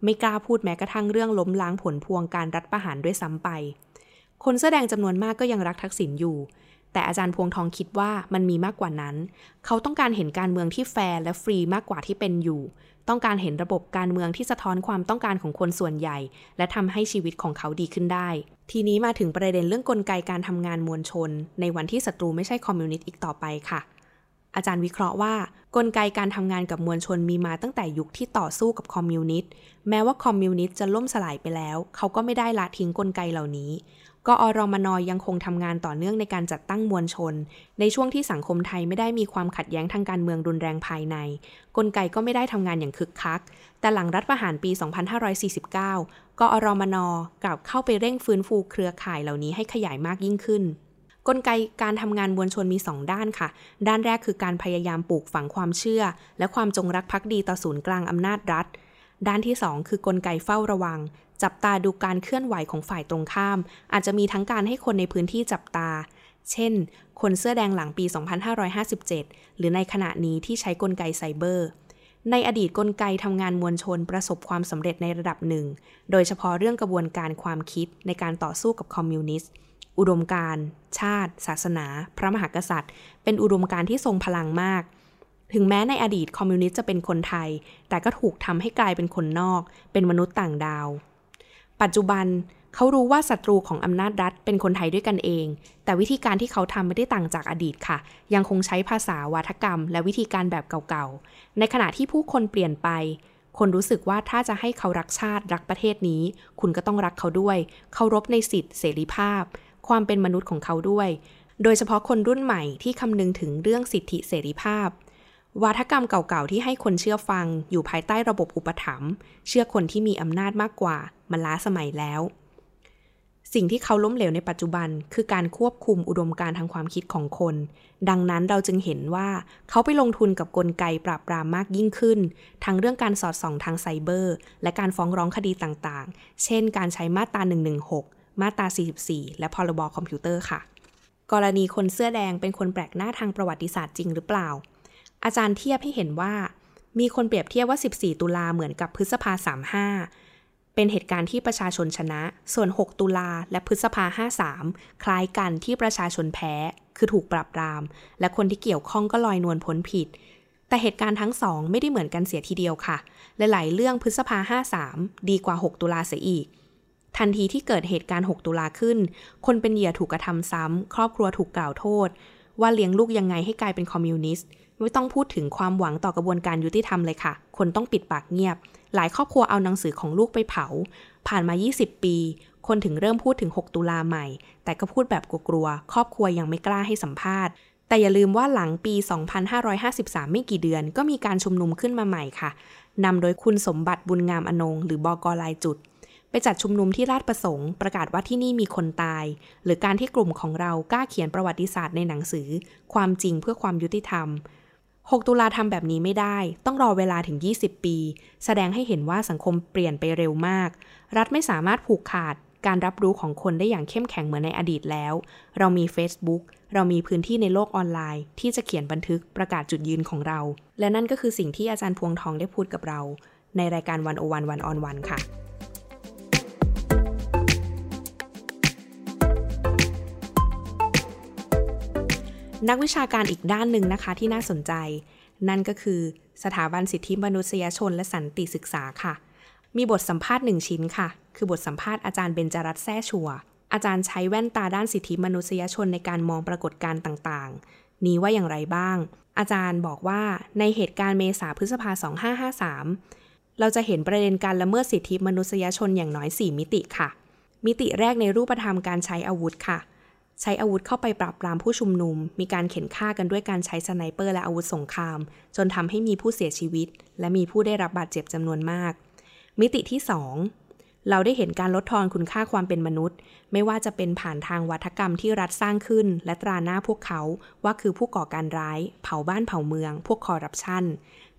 ไม่กล้าพูดแม้กระทั่งเรื่องล้มล้างผลพวงการรัฐประหารด้วยซ้ำไป คนเสื้อแดงจำนวนมากก็ยังรักทักษิณอยู่แต่อาจารย์พวงทองคิดว่ามันมีมากกว่านั้น เขาต้องการเห็นการเมืองที่แฟร์และฟรีมากกว่าที่เป็นอยู่ต้องการเห็นระบบการเมืองที่สะท้อนความต้องการของคนส่วนใหญ่ และทำให้ชีวิตของเขาดีขึ้นได้ ทีนี้มาถึงประเด็นเรื่องกลไกการทำงานมวลชน ในวันที่ศัตรูไม่ใช่คอมมิวนิสต์อีกต่อไปค่ะ อาจารย์วิเคราะห์ว่า กลไกการทำงานกับมวลชนมีมาตั้งแต่ยุคที่ต่อสู้กับคอมมิวนิสต์แม้ว่าคอมมิวนิสต์จะล่มสลายไปแล้ว เขาก็ไม่ได้ละทิ้งกลไกเหล่านี้ กอรมนอยังคงทำงานต่อเนื่องในการจัดตั้งมวลชน ในช่วงที่สังคมไทยไม่ได้มีความขัดแย้งทางการเมืองรุนแรงภายใน กลไกก็ไม่ได้ทำงานอย่างคึกคัก แต่หลังรัฐประหารปี 2549 กอรมนกลับเข้าไปเร่งฟื้นฟูเครือข่ายเหล่านี้ให้ขยายมากยิ่งขึ้นกลไกการทำงานมวลชนมี 2 ด้านค่ะ ด้านแรกคือการพยายามปลูกฝังความเชื่อ และความจงรักภักดีต่อศูนย์กลางอำนาจรัฐ ด้านที่ 2 คือกลไกเฝ้าระวัง จับตาดูการเคลื่อนไหวของฝ่ายตรงข้าม อาจจะมีทั้งการให้คนในพื้นที่จับตา เช่น คนเสื้อแดงหลังปี 2557 หรือในขณะนี้ที่ใช้กลไกไซเบอร์ ในอดีตกลไกทำงานมวลชนประสบความสำเร็จในระดับหนึ่ง โดยเฉพาะเรื่องกระบวนการความคิดในการต่อสู้กับคอมมิวนิสต์อุดมการณ์ชาติ ศาสนา พระมหากษัตริย์ เป็นอุดมการณ์ที่ทรงพลังมาก ถึงแม้ในอดีตคอมมิวนิสต์จะเป็นคนไทย แต่ก็ถูกทำให้กลายเป็นคนนอก เป็นมนุษย์ต่างดาว ปัจจุบันเขารู้ว่าศัตรูของอำนาจรัฐเป็นคนไทยด้วยกันเอง แต่วิธีการที่เขาทำไม่ได้ต่างจากอดีตค่ะ ยังคงใช้ภาษาวาทกรรม และวิธีการแบบเก่าๆ ในขณะที่ผู้คนเปลี่ยนไป คนรู้สึกว่าถ้าจะให้เขารักชาติรักประเทศนี้ คุณก็ต้องรักเขาด้วย เคารพในสิทธิเสรีภาพ ความเป็นมนุษย์ของเขาด้วย โดยเฉพาะคนรุ่นใหม่ที่คำนึงถึงเรื่องสิทธิเสรีภาพ วาทกรรมเก่าๆที่ให้คนเชื่อฟังอยู่ภายใต้ระบบอุปถัมภ์เชื่อคนที่มีอำนาจมากกว่า มันล้าสมัยแล้ว สิ่งที่เขาล้มเหลวในปัจจุบัน คือการควบคุมอุดมการณ์ทางความคิดของคน ดังนั้นเราจึงเห็นว่าเขาไปลงทุนกับกลไกปราบปรามมากยิ่งขึ้น ทั้งเรื่องการสอดส่องทางไซเบอร์ และการฟ้องร้องคดีต่างๆ เช่น การใช้มาตรา 116 มาตรา 44 และพรบคอมพิวเตอร์ค่ะ กรณีคนเสื้อแดงเป็นคนแปลกหน้าทางประวัติศาสตร์จริงหรือเปล่า อาจารย์เทียบให้เห็นว่า มีคนเปรียบเทียบว่า 14 ตุลาเหมือนกับพฤษภา 35 เป็นเหตุการณ์ที่ประชาชนชนะ ส่วน 6 ตุลาและพฤษภา 53 คล้ายกันที่ประชาชนแพ้ คือถูกปราบปราม และคนที่เกี่ยวข้องก็ลอยนวลพ้นผิด แต่เหตุการณ์ทั้งสองไม่ได้เหมือนกันเสียทีเดียวค่ะ หลายๆเรื่องพฤษภา 53 ดีกว่า 6 ตุลาเสียอีกทันทีที่เกิดเหตุการณ์ 6 ตุลาขึ้น คนเป็นเหยื่อถูกกระทำซ้ำ ครอบครัวถูกกล่าวโทษ ว่าเลี้ยงลูกยังไงให้กลายเป็นคอมมิวนิสต์ ไม่ต้องพูดถึงความหวังต่อกระบวนการยุติธรรมเลยค่ะ คนต้องปิดปากเงียบ หลายครอบครัวเอาหนังสือของลูกไปเผา ผ่านมา 20 ปี คนถึงเริ่มพูดถึง 6 ตุลาใหม่ แต่ก็พูดแบบกลัวๆ ครอบครัวยังไม่กล้าให้สัมภาษณ์ แต่อย่าลืมว่าหลังปี 2553 ไม่กี่เดือน ก็มีการชุมนุมขึ้นมาใหม่ค่ะ นำโดยคุณสมบัติบุญงามอนง หรือบอกลายจุดไปจัดชุมนุมที่ราชประสงค์ประกาศว่าที่นี่มีคนตาย หรือการที่กลุ่มของเรากล้าเขียนประวัติศาสตร์ในหนังสือ ความจริงเพื่อความยุติธรรม 6 ตุลาทำแบบนี้ไม่ได้ ต้องรอเวลาถึง 20 ปี แสดงให้เห็นว่าสังคมเปลี่ยนไปเร็วมาก รัฐไม่สามารถผูกขาดการรับรู้ของคนได้อย่างเข้มแข็งเหมือนในอดีตแล้ว เรามี Facebook เรามีพื้นที่ในโลกออนไลน์ ที่จะเขียนบันทึกประกาศจุดยืนของเรา และนั่นก็คือสิ่งที่อาจารย์พวงทองได้พูดกับเรา ในรายการวันโอวันวันออนวันค่ะ นักวิชาการอีกด้านหนึ่งนะคะที่น่าสนใจ นั่นก็คือสถาบันสิทธิมนุษยชนและสันติศึกษาค่ะ มีบทสัมภาษณ์หนึ่งชิ้นค่ะ คือบทสัมภาษณ์อาจารย์เบญจรัตน์แซ่ฉั่ว อาจารย์ใช้แว่นตาด้านสิทธิมนุษยชนในการมองปรากฏการณ์ต่างๆ นี้ว่าอย่างไรบ้าง อาจารย์บอกว่าในเหตุการณ์เมษาพฤษภา 2553 เราจะเห็นประเด็นการละเมิดสิทธิมนุษยชนอย่างน้อย 4 มิติค่ะ มิติแรกในรูปธรรมการใช้อาวุธค่ะ ใช้อาวุธเข้าไปปราบปรามผู้ชุมนุม มีการเข่นฆ่ากันด้วยการใช้สไนเปอร์และอาวุธสงคราม จนทำให้มีผู้เสียชีวิต และมีผู้ได้รับบาดเจ็บจำนวนมาก มิติที่ 2 เราได้เห็นการลดทอนคุณค่าความเป็นมนุษย์ ไม่ว่าจะเป็นผ่านทางวัฒกรรมที่รัฐสร้างขึ้น และตราหน้าพวกเขาว่าคือผู้ก่อการร้าย เผาบ้านเผาเมือง พวกคอร์รัปชัน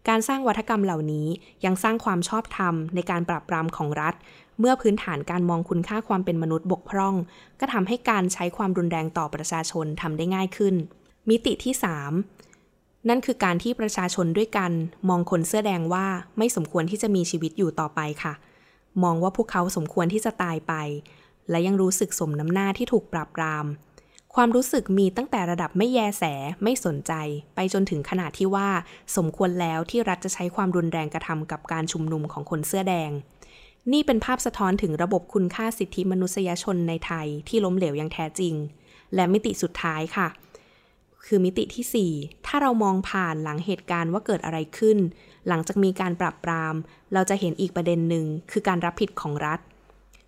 การสร้างวัฒกรรมเหล่านี้ยังสร้างความชอบธรรมในการปราบปรามของรัฐ เมื่อพื้นฐานการมองคุณค่าความเป็นมนุษย์บกพร่อง ก็ทำให้การใช้ความรุนแรงต่อประชาชนทำได้ง่ายขึ้น มิติที่ 3 นั่นคือการที่ประชาชนด้วยกันมองคนเสื้อแดงว่าไม่สมควรที่จะมีชีวิตอยู่ต่อไปค่ะ มองว่าพวกเขาสมควรที่จะตายไป และยังรู้สึกสมน้ำหน้าที่ถูกปราบปราม ความรู้สึกมีตั้งแต่ระดับไม่แยแสไม่สนใจ ไปจนถึงขนาดที่ว่า สมควรแล้วที่รัฐจะใช้ความรุนแรงกระทำกับการชุมนุมของคนเสื้อแดง นี่เป็นภาพสะท้อนถึงระบบคุณค่าสิทธิมนุษยชนในไทยที่ล้มเหลวอย่างแท้จริง และมิติสุดท้ายค่ะ คือมิติที่ 4 ถ้าเรามองผ่านหลังเหตุการณ์ว่าเกิดอะไรขึ้น หลังจากมีการปรับปราม เราจะเห็นอีกประเด็นหนึ่งคือการรับผิดของรัฐ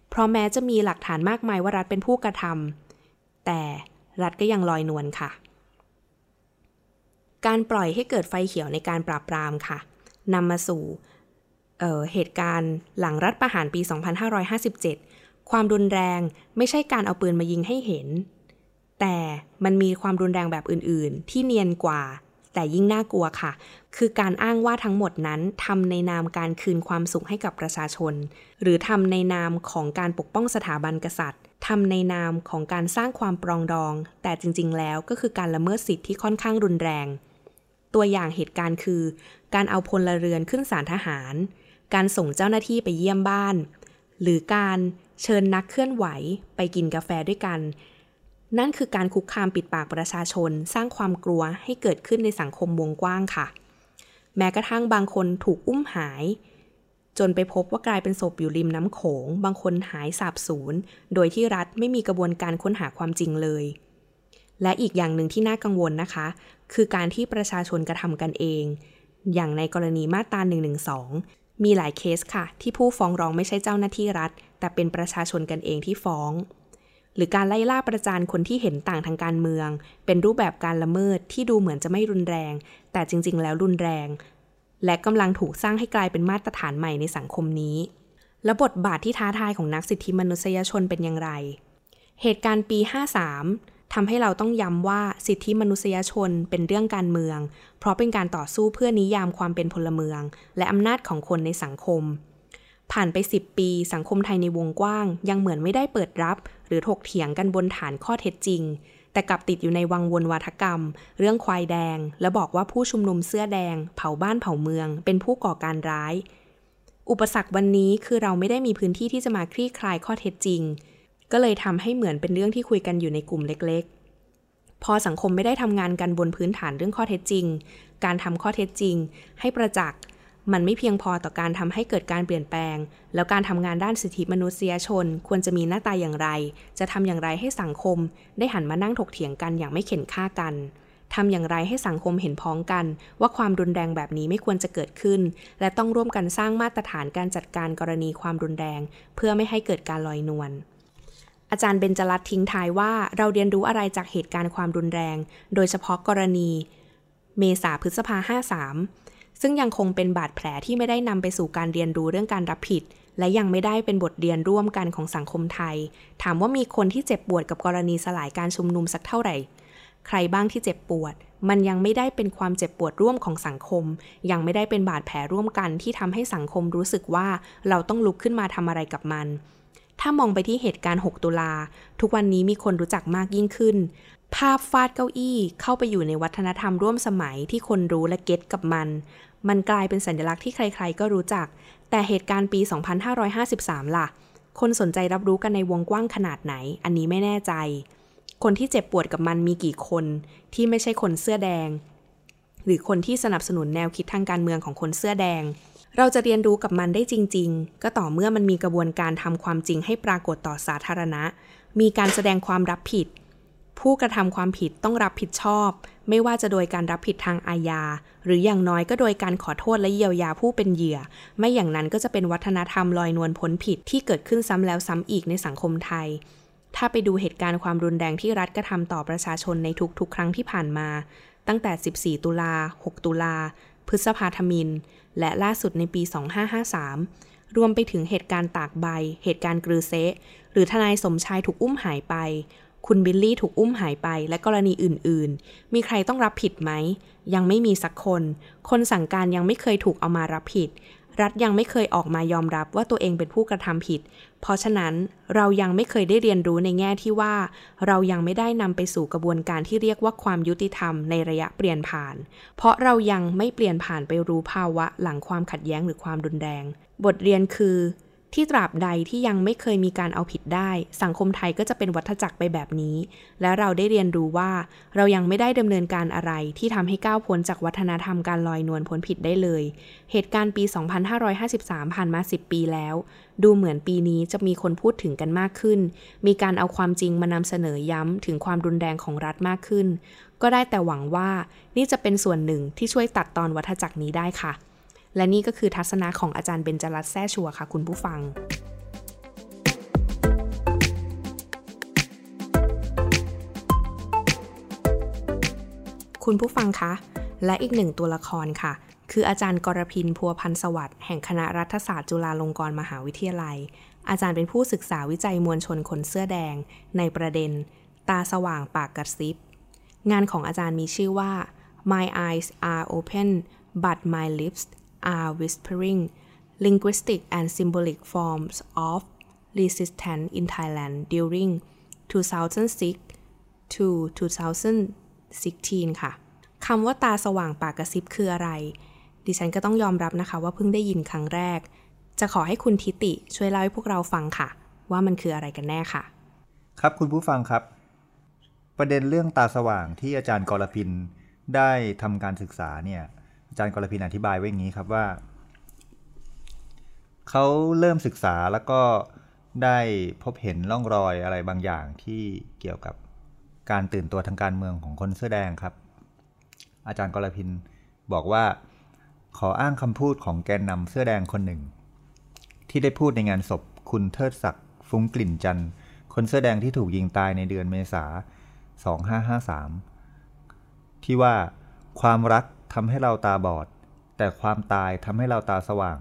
เพราะแม้จะมีหลักฐานมากมายว่ารัฐเป็นผู้กระทำแต่รัฐก็ยังลอยนวลค่ะ การปล่อยให้เกิดไฟเขียวในการปราบปรามค่ะนำมาสู่ เเหตุการณ์หลังรัฐประหารปี 2557 ความรุนแรงไม่ใช่การเอาปืนมายิงให้เห็น แต่มันมีความรุนแรงแบบอื่นๆ ที่เนียนกว่า แต่ยิ่งน่ากลัวค่ะ คือการอ้างว่าทั้งหมดนั้นทำในนามการคืนความสุขให้กับประชาชน หรือทำในนามของการปกป้องสถาบันกษัตริย์ทำในนามของการสร้างความปรองดอง แต่จริง ๆ แล้วก็คือการละเมิดสิทธิ์ที่ค่อนข้างรุนแรง ตัวอย่างเหตุการณ์คือ การเอาพลเรือนขึ้นศาลทหาร การส่งเจ้าหน้าที่ไปเยี่ยมบ้าน หรือการเชิญนักเคลื่อนไหวไปกินกาแฟด้วยกัน นั่นคือการคุกคามปิดปากประชาชน สร้างความกลัวให้เกิดขึ้นในสังคมวงกว้างค่ะ แม้กระทั่งบางคนถูกอุ้มหาย จนไปพบว่ากลายเป็นศพอยู่ริมน้ำโขง บางคนหายสาบสูญ โดยที่รัฐไม่มีกระบวนการค้นหาความจริงเลย และอีกอย่างหนึ่งที่น่ากังวลนะคะ คือการที่ประชาชนกระทำกันเอง อย่างในกรณีมาตรา112 มีหลายเคสค่ะ ที่ผู้ฟ้องร้องไม่ใช่เจ้าหน้าที่รัฐ แต่เป็นประชาชนกันเองที่ฟ้อง หรือการไล่ล่าประจานคนที่เห็นต่างทางการเมือง เป็นรูปแบบการละเมิดที่ดูเหมือนจะไม่รุนแรง แต่จริง ๆ แล้วรุนแรง และกำลังถูกสร้างให้กลายเป็นมาตรฐานใหม่ในสังคมนี้ และบทบาทที่ท้าทายของนักสิทธิมนุษยชนเป็นอย่างไร เหตุการณ์ปี 53 ทำให้เราต้องย้ำว่าสิทธิมนุษยชนเป็นเรื่องการเมือง เพราะเป็นการต่อสู้เพื่อนิยามความเป็นพลเมือง และอำนาจของคนในสังคม ผ่านไป 10 ปี สังคมไทยในวงกว้าง ยังเหมือนไม่ได้เปิดรับ หรือถกเถียงกันบนฐานข้อเท็จจริง แต่กลับติดอยู่ในวังวนวาทกรรม เรื่องควายแดง และบอกว่าผู้ชุมนุมเสื้อแดง เผาบ้านเผาเมือง เป็นผู้ก่อการร้าย อุปสรรควันนี้คือเราไม่ได้มีพื้นที่ที่จะมาคลี่คลายข้อเท็จจริง ก็เลยทำให้เหมือนเป็นเรื่องที่คุยกันอยู่ในกลุ่มเล็ก ๆ พอสังคมไม่ได้ทำงานกันบนพื้นฐานเรื่องข้อเท็จจริง การทำข้อเท็จจริง ให้ประจักษ์มันไม่เพียงพอต่อการทำให้เกิดการเปลี่ยนแปลง แล้วการทำงานด้านสิทธิมนุษยชน ควรจะมีหน้าตาอย่างไร จะทำอย่างไรให้สังคม ได้หันมานั่งถกเถียงกันอย่างไม่เข็นฆ่ากันทำอย่างไรให้สังคมเห็นพ้องกัน ว่าความรุนแรงแบบนี้ไม่ควรจะเกิดขึ้น และต้องร่วมกันสร้างมาตรฐานการจัดการกรณีความรุนแรง เพื่อไม่ให้เกิดการลอยนวล อาจารย์เบญจรัตทิ้งท้ายว่าเราเรียนรู้อะไรจากเหตุการณ์ความรุนแรง โดยเฉพาะกรณีเมษาพฤษภา 53 ซึ่งยังคงเป็นบาดแผลที่ไม่ได้นำไปสู่การเรียนรู้เรื่องการรับผิด และยังไม่ได้เป็นบทเรียนร่วมกันของสังคมไทย ถามว่ามีคนที่เจ็บปวดกับกรณีสลายการชุมนุมสักเท่าไหร่ ใครบ้างที่เจ็บปวด มันยังไม่ได้เป็นความเจ็บปวดร่วมของสังคม ยังไม่ได้เป็นบาดแผลร่วมกันที่ทำให้สังคมรู้สึกว่าเราต้องลุกขึ้นมาทำอะไรกับมัน ถ้ามองไปที่เหตุการณ์ 6 ตุลา ทุกวันนี้มีคนรู้จักมากยิ่งขึ้น ภาพฟาดเก้าอี้เข้าไปอยู่ในวัฒนธรรมร่วมสมัยที่คนรู้และเก็ตกับมัน มันกลายเป็นสัญลักษณ์ที่ใคร ๆ ก็รู้จัก แต่เหตุการณ์ปี 2553 ล่ะ คนสนใจรับรู้กันในวงกว้างขนาดไหน อันนี้ไม่แน่ใจ คนที่เจ็บปวดกับมันมีกี่คน ที่ไม่ใช่คนเสื้อแดง หรือคนที่สนับสนุนแนวคิดทางการเมืองของคนเสื้อแดง เราจะเรียนรู้กับมันได้จริง ๆ ก็ต่อเมื่อมันมีกระบวนการทำความจริงให้ปรากฏต่อสาธารณะ มีการแสดงความรับผิด ผู้กระทำความผิดต้องรับผิดชอบ ไม่ว่าจะโดยการรับผิดทางอาญา หรืออย่างน้อยก็โดยการขอโทษและเยียวยาผู้เป็นเหยื่อ ไม่อย่างนั้นก็จะเป็นวัฒนธรรมลอยนวลพ้นผิดที่เกิดขึ้นซ้ำแล้วซ้ำอีกในสังคมไทย ถ้าไปดูเหตุการณ์ความรุนแรงที่รัฐกระทำต่อประชาชนในทุกๆ ครั้งที่ผ่านมา ตั้งแต่ 14 ตุลา 6 ตุลา พฤษภาธมิน และล่าสุดในปี 2553 รวมไปถึงเหตุการณ์ตากใบ เหตุการณ์กรือเซะหรือทนายสมชายถูกอุ้มหายไป คุณบิลลี่ถูกอุ้มหายไป และกรณีอื่น ๆ มีใครต้องรับผิดไหม ยังไม่มีสักคน คนสั่งการยังไม่เคยถูกเอามารับผิด รัฐยังไม่เคยออกมายอมรับว่าตัวเองเป็นผู้กระทำผิด เพราะฉะนั้นเรายังไม่เคยได้เรียนรู้ในแง่ที่ว่า เรายังไม่ได้นำไปสู่กระบวนการที่เรียกว่าความยุติธรรมในระยะเปลี่ยนผ่าน เพราะเรายังไม่เปลี่ยนผ่านไปรู้ภาวะหลังความขัดแย้งหรือความรุนแรง บทเรียนคือ ที่ตราบใดที่ยังไม่เคยมีการเอาผิดได้ สังคมไทยก็จะเป็นวัฏจักรไปแบบนี้ และเราได้เรียนรู้ว่าเรายังไม่ได้ดำเนินการอะไรที่ทำให้ก้าวพ้นจากวัฒนธรรมการลอยนวลพ้นผิดได้เลย เหตุการณ์ปี 2553 ผ่านมา 10 ปีแล้ว ดูเหมือนปีนี้จะมีคนพูดถึงกันมากขึ้น มีการเอาความจริงมานำเสนอย้ำถึงความรุนแรงของรัฐมากขึ้น ก็ได้แต่หวังว่านี่จะเป็นส่วนหนึ่งที่ช่วยตัดตอนวัฏจักรนี้ได้ค่ะ และนี่ก็คือทัศนะของอาจารย์เบญจรัตน์แซ่ชัวค่ะ คุณผู้ฟังคุณผู้ฟังคะ และอีกหนึ่งตัวละครค่ะ คืออาจารย์กรพินพัวพันสวัสดิ์แห่งคณะรัฐศาสตร์จุฬาลงกรณ์มหาวิทยาลัย อาจารย์เป็นผู้ศึกษาวิจัยมวลชนคนเสื้อแดง ในประเด็น ตาสว่างปากกระซิบ งานของอาจารย์มีชื่อว่า My eyes are open but my lips are whispering linguistic and symbolic forms of resistance in Thailand during 2006 to 2016 ค่ะคำว่าตาสว่างปากกระซิบคืออะไร ดิฉันก็ต้องยอมรับนะคะว่าเพิ่งได้ยินครั้งแรก จะขอให้คุณทิติช่วยเล่าให้พวกเราฟังค่ะ ว่ามันคืออะไรกันแน่ค่ะ ครับคุณผู้ฟังครับ ประเด็นเรื่องตาสว่างที่อาจารย์กรพินได้ทำการศึกษาเนี่ย อาจารย์กรพินอธิบายไว้อย่างนี้ครับว่าเขาเริ่มศึกษาแล้วก็ได้พบเห็นร่องรอยอะไรบางอย่างที่เกี่ยวกับการตื่นตัวทางการเมืองของคนเสื้อแดงครับ อาจารย์กรพินบอกว่า ขออ้างคำพูดของแกนนำเสื้อแดงคนหนึ่ง ที่ได้พูดในงานศพคุณเทิดศักดิ์ฟุ้งกลิ่นจันทร์คนเสื้อแดงที่ถูกยิงตายในเดือนเมษา 2553 ที่ว่าความรัก ทำให้เราตาบอด แต่ความตายทำให้เราตาสว่าง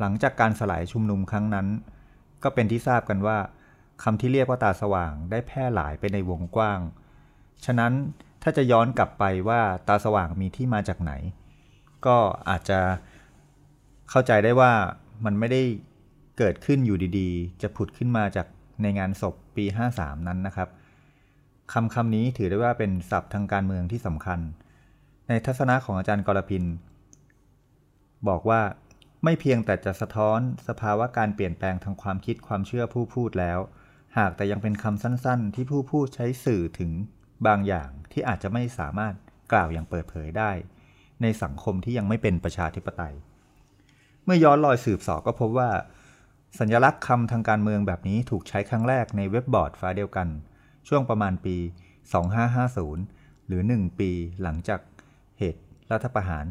หลังจากการสลายชุมนุมครั้งนั้น ก็เป็นที่ทราบกันว่าคำที่เรียกว่าตาสว่างได้แพร่หลายไปในวงกว้าง ฉะนั้นถ้าจะย้อนกลับไปว่าตาสว่างมีที่มาจากไหน ก็อาจจะเข้าใจได้ว่ามันไม่ได้เกิดขึ้นอยู่ดีๆ จะผุดขึ้นมาจากในงานศพปี 53 นั้นนะครับคำคำนี้ถือได้ว่าเป็นศัพท์ทางการเมืองที่สำคัญ ในทัศนะของอาจารย์กรพิน บอกว่าไม่เพียงแต่จะสะท้อนสภาวะการเปลี่ยนแปลงทางความคิดความเชื่อผู้พูดแล้ว หากแต่ยังเป็นคำสั้นๆ ที่ผู้พูดใช้สื่อถึงบางอย่างที่อาจจะไม่สามารถกล่าวอย่างเปิดเผยได้ ในสังคมที่ยังไม่เป็นประชาธิปไตย เมื่อย้อนรอยสืบสอบก็พบว่า สัญลักษณ์คำทางการเมืองแบบนี้ถูกใช้ครั้งแรกในเว็บบอร์ดฟ้าเดียวกัน ช่วงประมาณปี 2550 หรือ 1 ปีหลังจาก เหตุรัฐประหาร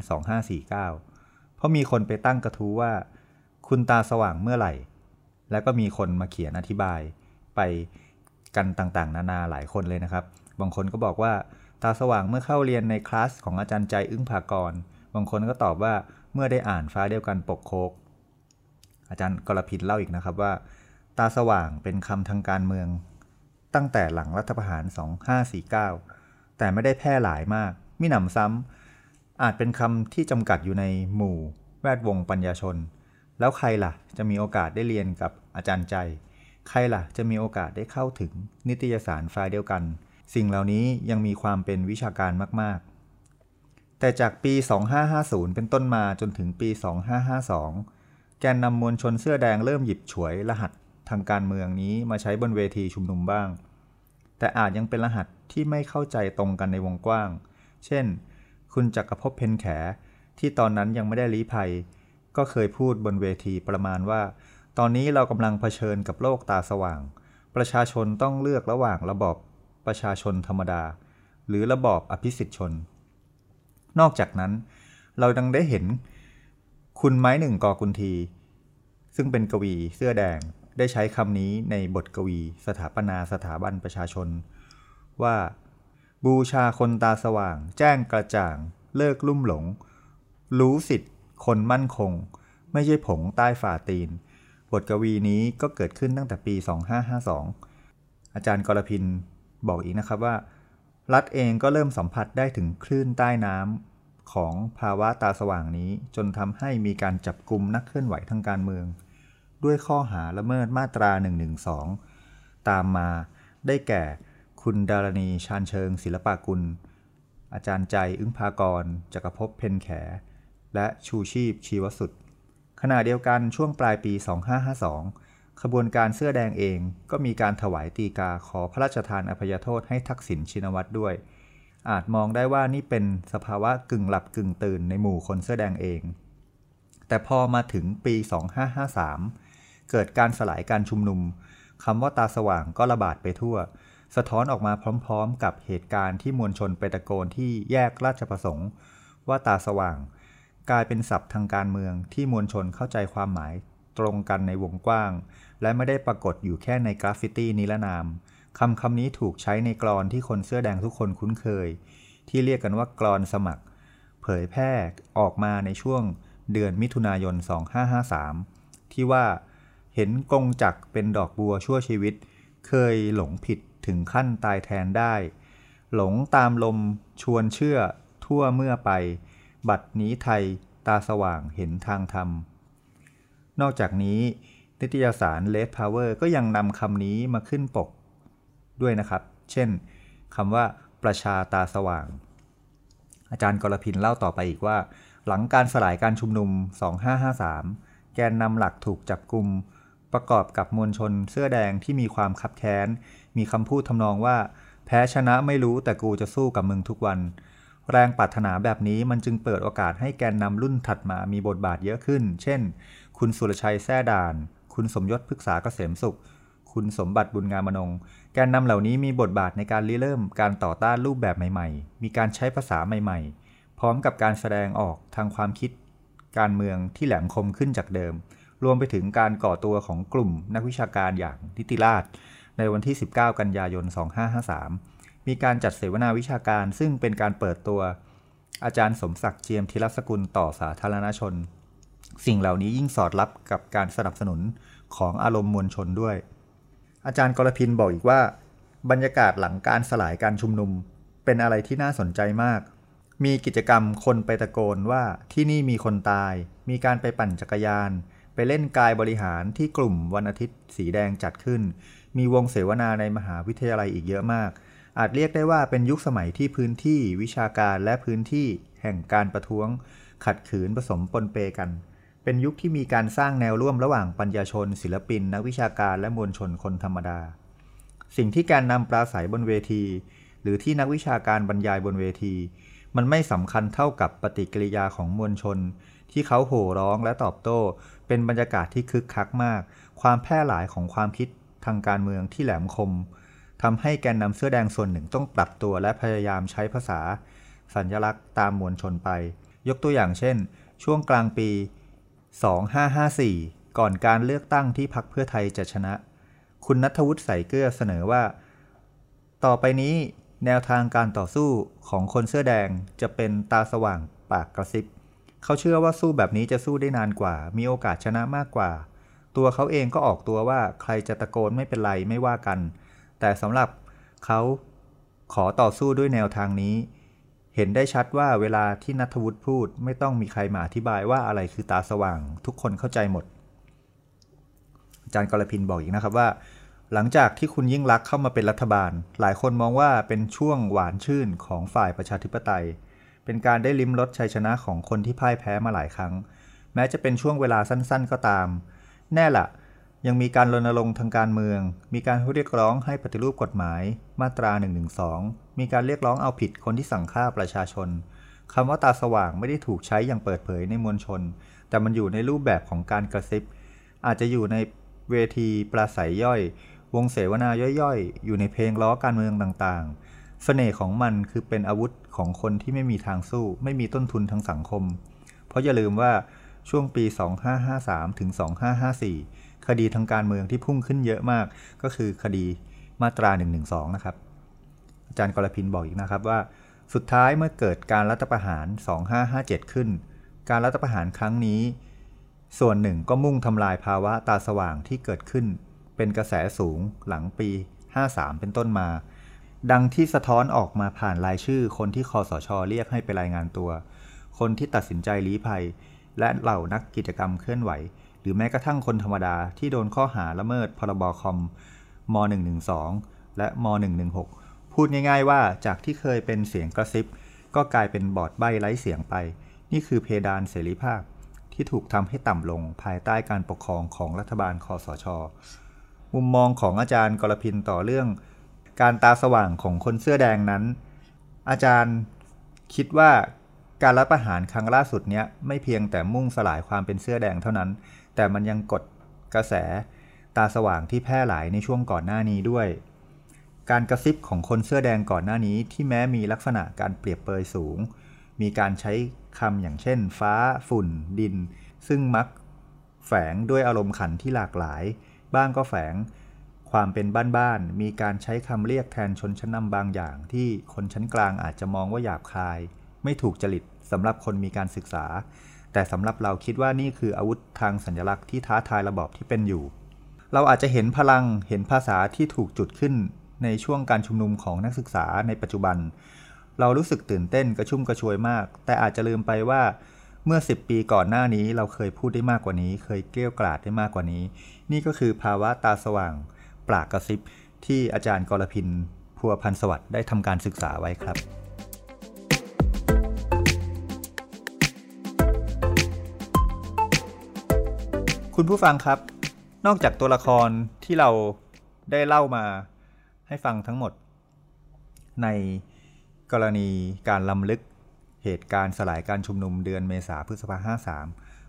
2549 เพราะมีคนไปตั้งกระทู้ว่า คุณตาสว่างเมื่อไหร่ แล้วก็มีคนมาเขียนอธิบายไปกันต่างๆ นานาหลายคนเลยนะครับ บางคนก็บอกว่าตาสว่างเมื่อเข้าเรียนในคลาสของอาจารย์ใจอึ้งภากร บางคนก็ตอบว่าเมื่อได้อ่านฟ้าเดียวกันปกโคก อาจารย์กรพินเล่าอีกนะครับว่า ตาสว่างเป็นคำทางการเมือง ตั้งแต่หลังรัฐประหาร 2549 แต่ไม่ได้แพร่หลายมาก มิหนำซ้ำอาจเป็นคำที่จำกัดอยู่ในหมู่ แวดวงปัญญาชน แล้วใครล่ะ จะมีโอกาสได้เรียนกับอาจารย์ใจ ใครล่ะ จะมีโอกาสได้เข้าถึงนิตยสารฟ้าเดียวกัน สิ่งเหล่านี้ยังมีความเป็นวิชาการมาก ๆ แต่จากปี 2550 เป็นต้นมาจนถึงปี 2552 แกนนำมวลชนเสื้อแดงเริ่มหยิบฉวยรหัสทางการเมืองนี้มาใช้บนเวทีชุมนุมบ้าง แต่อาจยังเป็นรหัสที่ไม่เข้าใจตรงกันในวงกว้าง เช่น คุณจักรภพเพนแข ที่ตอนนั้นยังไม่ได้ลี้ภัย ก็เคยพูดบนเวทีประมาณว่า ตอนนี้เรากำลังเผชิญกับโลกตาสว่าง ประชาชนต้องเลือกระหว่างระบอบประชาชนธรรมดา หรือระบอบอภิสิทธิชน นอกจากนั้น เราดังได้เห็น คุณไม้หนึ่งกอกุนที ซึ่งเป็นกวีเสื้อแดงได้ใช้คำนี้ในบทกวีสถาปนาสถาบันประชาชน ว่า บูชาคนตาสว่าง แจ้งกระจ่าง เลิกลุ่มหลง รู้สิทธิ์ คนมั่นคง ไม่ใช่ผงใต้ฝ่าตีน บทกวีนี้ก็เกิดขึ้นตั้งแต่ปี 2552 อาจารย์กรพินบอกอีกนะครับว่า รัฐเองก็เริ่มสัมผัสได้ถึงคลื่นใต้น้ำของภาวะตาสว่างนี้ จนทำให้มีการจับกลุ่มนักเคลื่อนไหวทางการเมือง ด้วยข้อหาละเมิดมาตรา 112 ตามมาได้แก่ คุณดารณีชานเชิงศิลปากุล อาจารย์ใจอึ้งพากรจักรภพเพนแข และชูชีพชีวสุด ขณะเดียวกันช่วงปลายปี 2552 ขบวนการเสื้อแดงเองก็มีการถวายตีกาขอพระราชทานอภัยโทษให้ทักษิณชินวัตรด้วย อาจมองได้ว่านี่เป็นสภาวะกึ่งหลับกึ่งตื่นในหมู่คนเสื้อแดงเอง แต่พอมาถึงปี 2553 เกิดการสลายการชุมนุมคำว่าตาสว่างก็ระบาดไปทั่ว สะท้อนออกมาพร้อมๆ กับเหตุการณ์ที่มวลชนไปตะโกนที่แยกราชประสงค์ ว่าตาสว่าง กลายเป็นศัพท์ทางการเมืองที่มวลชนเข้าใจความหมายตรงกันในวงกว้าง และไม่ได้ปรากฏอยู่แค่ในกราฟฟิตี้นิรนามคำคำนี้ถูกใช้ในกลอนที่คนเสื้อแดงทุกคนคุ้นเคย ที่เรียกกันว่ากลอนสมัคร เผยแพร่ออกมาในช่วงเดือนมิถุนายน 2553 ที่ว่าเห็นกงจักรเป็นดอกบัวชั่วชีวิต เคยหลงผิด ถึงขั้นตายแทนได้ หลงตามลมชวนเชื่อทั่วเมื่อไป บัดนี้ไทยตาสว่างเห็นทางธรรม นอกจากนี้ นิตยสาร Red Power ก็ยังนำคำนี้มาขึ้นปกด้วยนะครับ เช่นคำว่าประชาตาสว่าง อาจารย์กรพินเล่าต่อไปอีกว่า หลังการสลายการชุมนุม 2553 แกนนำหลักถูกจับกลุ่มประกอบกับมวลชนเสื้อแดงที่มีความคับแค้น มีคำพูดทำนองว่า แพ้ชนะไม่รู้แต่กูจะสู้กับมึงทุกวัน แรงปรารถนาแบบนี้มันจึงเปิดโอกาสให้แกนนำรุ่นถัดมามีบทบาทเยอะขึ้น เช่น คุณสุรชัยแท้ด่าน คุณสมยศพฤกษาเกษมสุข คุณสมบัติบุญงามมนง แกนนำเหล่านี้มีบทบาทในการริเริ่มการต่อต้านรูปแบบใหม่ ๆ มีการใช้ภาษาใหม่ ๆ พร้อมกับการแสดงออกทางความคิด การเมืองที่แหลมคมขึ้นจากเดิมรวมไปถึงการก่อตัวของกลุ่มนักวิชาการอย่างนิติราช ในวันที่ 19 กันยายน 2553 มีการจัดเสวนาวิชาการซึ่งเป็นการเปิดตัว อาจารย์สมศักดิ์เจียมธีรสกุลต่อสาธารณชน สิ่งเหล่านี้ยิ่งสอดรับกับการสนับสนุนของอารมณ์มวลชนด้วย อาจารย์กรพินบอกอีกว่า บรรยากาศหลังการสลายการชุมนุม เป็นอะไรที่น่าสนใจมาก มีกิจกรรมคนไปตะโกนว่าที่นี่มีคนตาย มีการไปปั่นจักรยานไปเล่นกายบริหารที่กลุ่มวันอาทิตย์สีแดงจัดขึ้น มีวงเสวนาในมหาวิทยาลัยอีกเยอะมาก อาจเรียกได้ว่าเป็นยุคสมัยที่พื้นที่วิชาการและพื้นที่แห่งการประท้วง ขัดขืนผสมปนเปกัน เป็นยุคที่มีการสร้างแนวร่วมระหว่างปัญญาชน ศิลปิน นักวิชาการและมวลชนคนธรรมดา สิ่งที่การนำปราศัยบนเวที หรือที่นักวิชาการบรรยายบนเวที มันไม่สำคัญเท่ากับปฏิกิริยาของมวลชน ที่เขาโห่ร้องและตอบโต้ เป็นบรรยากาศที่คึกคักมาก ความแพร่หลายของความคิด ทางการเมืองที่แหลมคมทำให้แกนนำเสื้อแดงส่วนหนึ่งต้องปรับตัวและพยายามใช้ภาษา สัญลักษณ์ตามมวลชนไป ยกตัวอย่างเช่น ช่วงกลางปี 2554 ก่อนการเลือกตั้งที่พักเพื่อไทยจะชนะ คุณนัทวุฒิใส่เกลือเสนอว่า ต่อไปนี้แนวทางการต่อสู้ของคนเสื้อแดงจะเป็นตาสว่างปากกระซิบ เขาเชื่อว่าสู้แบบนี้จะสู้ได้นานกว่า มีโอกาสชนะมากกว่า ตัวเขาเองก็ออกตัวว่าใครจะตะโกนไม่เป็นไรไม่ว่ากัน แต่สำหรับเขาขอต่อสู้ด้วยแนวทางนี้ เห็นได้ชัดว่าเวลาที่นัทวุฒิพูดไม่ต้องมีใครมาอธิบายว่าอะไรคือตาสว่าง ทุกคนเข้าใจหมด อาจารย์กรพินบอกอีกนะครับว่า หลังจากที่คุณยิ่งรักเข้ามาเป็นรัฐบาล หลายคนมองว่าเป็นช่วงหวานชื่นของฝ่ายประชาธิปไตย เป็นการได้ลิ้มรสชัยชนะของคนที่พ่ายแพ้มาหลายครั้ง แม้จะเป็นช่วงเวลาสั้น ๆ ก็ตาม แน่ละยังมีการรณรงค์ทางการเมือง มีการเรียกร้องให้ปฏิรูปกฎหมาย มาตรา1นึมีการเรียกร้องเอาผิดคนที่สั่งฆ่าประชาชนคำว่าตาสว่างไม่ได้ถูกใช้อย่างเปิดเผยในมวลชน แต่มันอยู่ในรูปแบบของการกระซิบ อาจจะอยู่ในเวทีปราศัยย่อย วงเสวนาย่อยๆ อยู่ในเพลงล้อการเมืองต่างๆเสน่ห์ของมันคือเป็นอาวุธของคนที่ไม่มีทางสู้ ไม่มีต้นทุนทางสังคม เพราะอย่าลืมว่า ช่วงปี 2553 ถึง 2554 คดีทางการเมืองที่พุ่งขึ้นเยอะมาก ก็คือคดีมาตรา 112 นะครับ อาจารย์กรพินบอกอีกนะครับว่า สุดท้ายเมื่อเกิดการรัฐประหาร 2557 ขึ้น การรัฐประหารครั้งนี้ ส่วนหนึ่งก็มุ่งทำลายภาวะตาสว่างที่เกิดขึ้น เป็นกระแสสูงหลังปี 53 เป็นต้นมา ดังที่สะท้อนออกมาผ่านรายชื่อคนที่คอสชเรียกให้ไปรายงานตัว คนที่ตัดสินใจลี้ภัย และเหล่านักกิจกรรมเคลื่อนไหว หรือแม้กระทั่งคนธรรมดาที่โดนข้อหาละเมิดพรบคอมม .112 และม .116 พูดง่ายๆว่าจากที่เคยเป็นเสียงกระซิบ ก็กลายเป็นบอดใบไร้เสียงไป นี่คือเพดานเสรีภาพ ที่ถูกทำให้ต่ำลงภายใต้การปกครองของรัฐบาลคอสช มุมมองของอาจารย์กรพินต่อเรื่อง การตาสว่างของคนเสื้อแดงนั้น อาจารย์คิดว่า การรัฐประหารครั้งล่าสุดเนี้ยไม่เพียงแต่มุ่งสลายความเป็นเสื้อแดงเท่านั้น แต่มันยังกดกระแสตาสว่างที่แพร่หลายในช่วงก่อนหน้านี้ด้วย การกระซิบของคนเสื้อแดงก่อนหน้านี้ที่แม้มีลักษณะการเปรียบเปยสูง มีการใช้คำอย่างเช่น ฟ้า ฝุ่น ดิน ซึ่งมักแฝงด้วยอารมณ์ขันที่หลากหลาย บ้างก็แฝงความเป็นบ้านๆ มีการใช้คำเรียกแทนชนชั้นนำบางอย่างที่คนชั้นกลางอาจจะมองว่าหยาบคาย ไม่ถูกจริตสำหรับคนมีการศึกษา แต่สำหรับเราคิดว่านี่คืออาวุธทางสัญลักษณ์ที่ท้าทายระบอบที่เป็นอยู่ เราอาจจะเห็นพลังเห็นภาษาที่ถูกจุดขึ้นในช่วงการชุมนุมของนักศึกษาในปัจจุบัน เรารู้สึกตื่นเต้นกระชุ่มกระชวยมาก แต่อาจจะลืมไปว่าเมื่อ 10 ปีก่อนหน้านี้เราเคยพูดได้มากกว่านี้ เคยเกลี้ยกล่อดได้มากกว่านี้ นี่ก็คือภาวะตาสว่าง ปรากกระซิบที่อาจารย์กรพินพัวพันสวัสดิ์ได้ทำการศึกษาไว้ครับ คุณผู้ฟังครับ นอกจากตัวละครที่เราได้เล่ามาให้ฟังทั้งหมด ในกรณีการลำลึกเหตุการณ์สลายการชุมนุมเดือนเมษาพฤษภาห้าสาม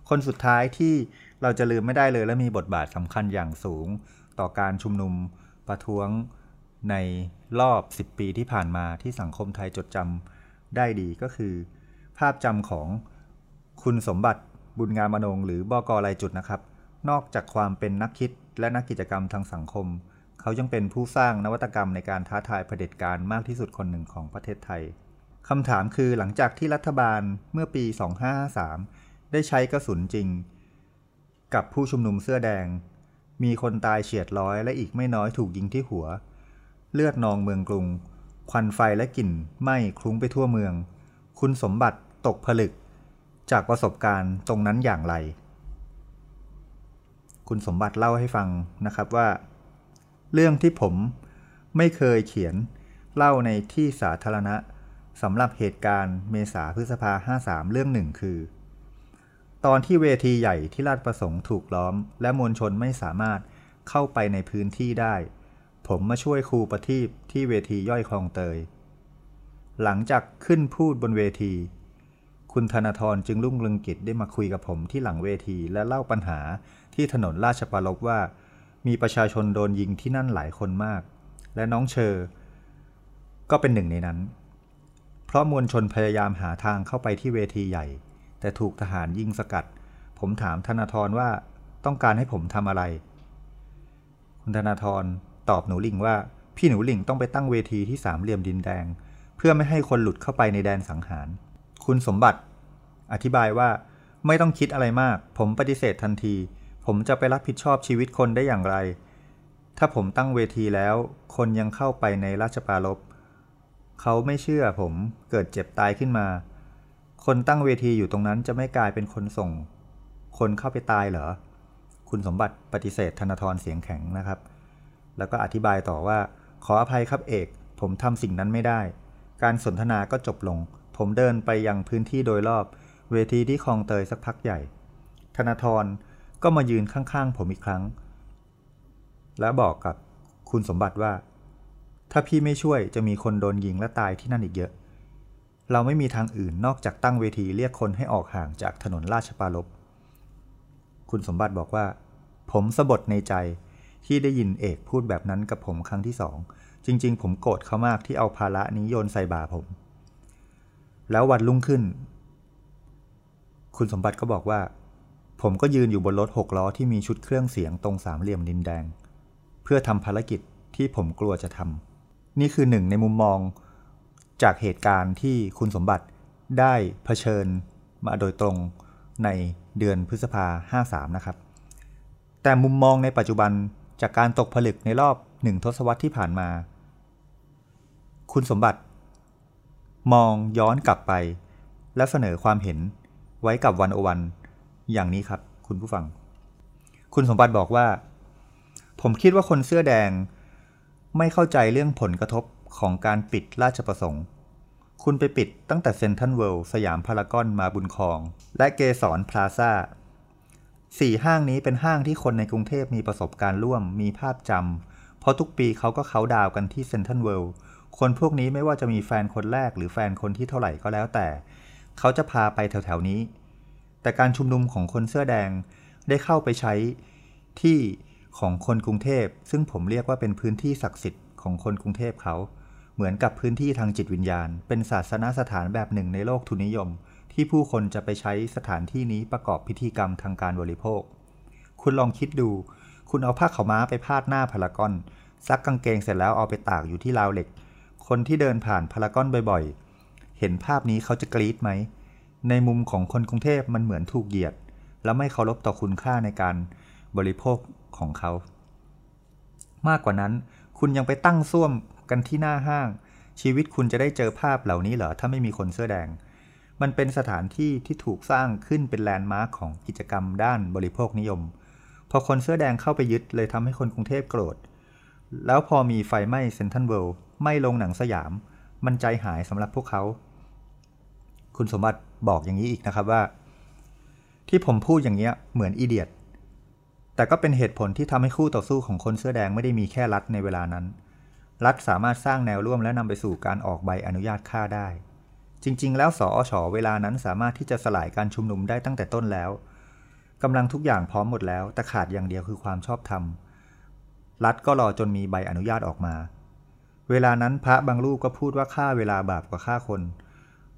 คนสุดท้ายที่เราจะลืมไม่ได้เลยและมีบทบาทสำคัญอย่างสูงต่อการชุมนุมประท้วงในรอบ 10 ปีที่ผ่านมาที่สังคมไทยจดจำได้ดีก็คือ ภาพจำของคุณสมบัติบุญงามอนงหรือบอกอไรจุดนะครับ นอกจากความเป็นนักคิดและนักกิจกรรมทางสังคม เขายังเป็นผู้สร้างนวัตกรรมในการท้าทายเผด็จการมากที่สุดคนหนึ่งของประเทศไทยคำถามคือหลังจากที่รัฐบาลเมื่อปี 2553 ได้ใช้กระสุนจริง กับผู้ชุมนุมเสื้อแดง มีคนตายเฉียดร้อยและอีกไม่น้อยถูกยิงที่หัว เลือดนองเมืองกรุง ควันไฟและกลิ่นไหม้คลุ้งไปทั่วเมือง คุณสมบัติตกผลึก จากประสบการณ์ตรงนั้นอย่างไร คุณสมบัติเล่าให้ฟังนะครับว่า เรื่องที่ผมไม่เคยเขียนเล่าในที่สาธารณะสำหรับเหตุการณ์เมษาพฤษภา 53 เรื่องหนึ่งคือ ตอนที่เวทีใหญ่ที่ราชประสงค์ถูกล้อม และมวลชนไม่สามารถเข้าไปในพื้นที่ได้ ผมมาช่วยครูประทีปที่เวทีย่อยคลองเตย หลังจากขึ้นพูดบนเวที คุณธนาธรจึงรุ่งเรืองกิจได้มาคุยกับผมที่หลังเวทีและเล่าปัญหา ที่ถนนราชปรลบว่า มีประชาชนโดนยิงที่นั่นหลายคนมาก และน้องเชอร์ก็เป็นหนึ่งในนั้น เพราะมวลชนพยายามหาทางเข้าไปที่เวทีใหญ่ แต่ถูกทหารยิงสกัด ผมถามธนาธรว่าต้องการให้ผมทำอะไร คุณธนาธรตอบหนูลิงว่า พี่หนูลิงต้องไปตั้งเวทีที่สามเหลี่ยมดินแดง เพื่อไม่ให้คนหลุดเข้าไปในแดนสังหาร คุณสมบัติ อธิบายว่าไม่ต้องคิดอะไรมาก ผมปฏิเสธทันที ผมจะไปรับผิดชอบชีวิตคนได้อย่างไร ถ้าผมตั้งเวทีแล้ว คนยังเข้าไปในราชปารบเขาไม่เชื่อผมเกิดเจ็บตายขึ้นมา คนตั้งเวทีอยู่ตรงนั้นจะไม่กลายเป็นคนส่ง คนเข้าไปตายเหรอ คุณสมบัติปฏิเสธธนาธรเสียงแข็งนะครับ แล้วก็อธิบายต่อว่า ขออภัยครับเอก ผมทำสิ่งนั้นไม่ได้ การสนทนาก็จบลง ผมเดินไปยังพื้นที่โดยรอบ เวทีที่คลองเตยสักพักใหญ่ ธนาธร ก็มายืนข้างๆ ผมอีกครั้ง และบอกกับคุณสมบัติว่า ถ้าพี่ไม่ช่วยจะมีคนโดนยิงและตายที่นั่นอีกเยอะ เราไม่มีทางอื่นนอกจากตั้งเวทีเรียกคนให้ออกห่างจากถนนราชปารลบคุณสมบัติบอกว่า ผมสะบดในใจที่ได้ยินเอกพูดแบบนั้นกับผมครั้งที่สอง จริง ๆ ผมโกรธเขามากที่เอาภาระนี้โยนใส่บ่าผม แล้ววันรุ่งขึ้น คุณสมบัติก็บอกว่า ผมก็ยืนอยู่บนรถหกล้อที่มีชุดเครื่องเสียงตรงสามเหลี่ยมดินแดง เพื่อทำภารกิจที่ผมกลัวจะทำนี่คือหนึ่งในมุมมองจากเหตุการณ์ที่คุณสมบัติได้เผชิญมาโดยตรงในเดือนพฤษภา 53 นะครับ แต่มุมมองในปัจจุบันจากการตกผลึกในรอบหนึ่งทศวรรษที่ผ่านมา คุณสมบัติ มองย้อนกลับไป และเสนอความเห็นไว้กับวันโอวัน อย่างนี้ครับ คุณผู้ฟัง คุณสมบัติบอกว่า ผมคิดว่าคนเสื้อแดง ไม่เข้าใจเรื่องผลกระทบของการปิดราชประสงค์ คุณไปปิดตั้งแต่เซนทันเวิลด์สยามพารากอนมาบุญคอง และเกสรพลาซ่าสี่ห้างนี้เป็นห้างที่คนในกรุงเทพมีประสบการณ์ร่วมมีภาพจำเพราะทุกปีเขาก็เขาดาวกันที่เซนทันเวิลด์คนพวกนี้ไม่ว่าจะมีแฟนคนแรกหรือแฟนคนที่เท่าไหร่ก็แล้วแต่ เขาจะพาไปแถวๆนี้ แต่การชุมนุมของคนเสื้อแดงได้เข้าไปใช้ที่ของคนกรุงเทพ ซึ่งผมเรียกว่าเป็นพื้นที่ศักดิ์สิทธิ์ของคนกรุงเทพเขา เหมือนกับพื้นที่ทางจิตวิญญาณ เป็นศาสนสถานแบบหนึ่งในโลกทุนนิยม ที่ผู้คนจะไปใช้สถานที่นี้ประกอบพิธีกรรมทางการบริโภค คุณลองคิดดู คุณเอาผ้าขาวม้าไปพาดหน้าพารากอน ซักกางเกงเสร็จแล้วเอาไปตากอยู่ที่ราวเหล็ก คนที่เดินผ่านพารากอนบ่อยๆ เห็นภาพนี้เขาจะกรี๊ดไหม ในมุมของคนกรุงเทพมันเหมือนถูกเหยียด และไม่เคารพต่อคุณค่าในการบริโภคของเขา มากกว่านั้นคุณยังไปตั้งซ่วมกันที่หน้าห้าง ชีวิตคุณจะได้เจอภาพเหล่านี้เหรอ ถ้าไม่มีคนเสื้อแดง มันเป็นสถานที่ที่ถูกสร้างขึ้นเป็นแลนด์มาร์คของกิจกรรมด้านบริโภคนิยม พอคนเสื้อแดงเข้าไปยึดเลยทำให้คนกรุงเทพโกรธ แล้วพอมีไฟไหม้เซนทันเวิลด์ไหม้ลงหนังสยาม มันใจหายสำหรับพวกเขา คุณสมบัติ บอกอย่างนี้อีกนะครับว่า ที่ผมพูดอย่างเงี้ยเหมือนอีเดียตแต่ก็เป็นเหตุผลที่ทำให้คู่ต่อสู้ของคนเสื้อแดงไม่ได้มีแค่รัฐในเวลานั้น รัฐสามารถสร้างแนวร่วมและนำไปสู่การออกใบอนุญาตฆ่าได้ จริง ๆ แล้วสออชเวลานั้นสามารถที่จะสลายการชุมนุมได้ตั้งแต่ต้นแล้วกำลังทุกอย่างพร้อมหมดแล้ว แต่ขาดอย่างเดียวคือความชอบธรรม รัฐก็รอจนมีใบอนุญาตออกมา เวลานั้นพระบางรูปก็พูดว่าฆ่าเวลาบาปกว่าฆ่าคน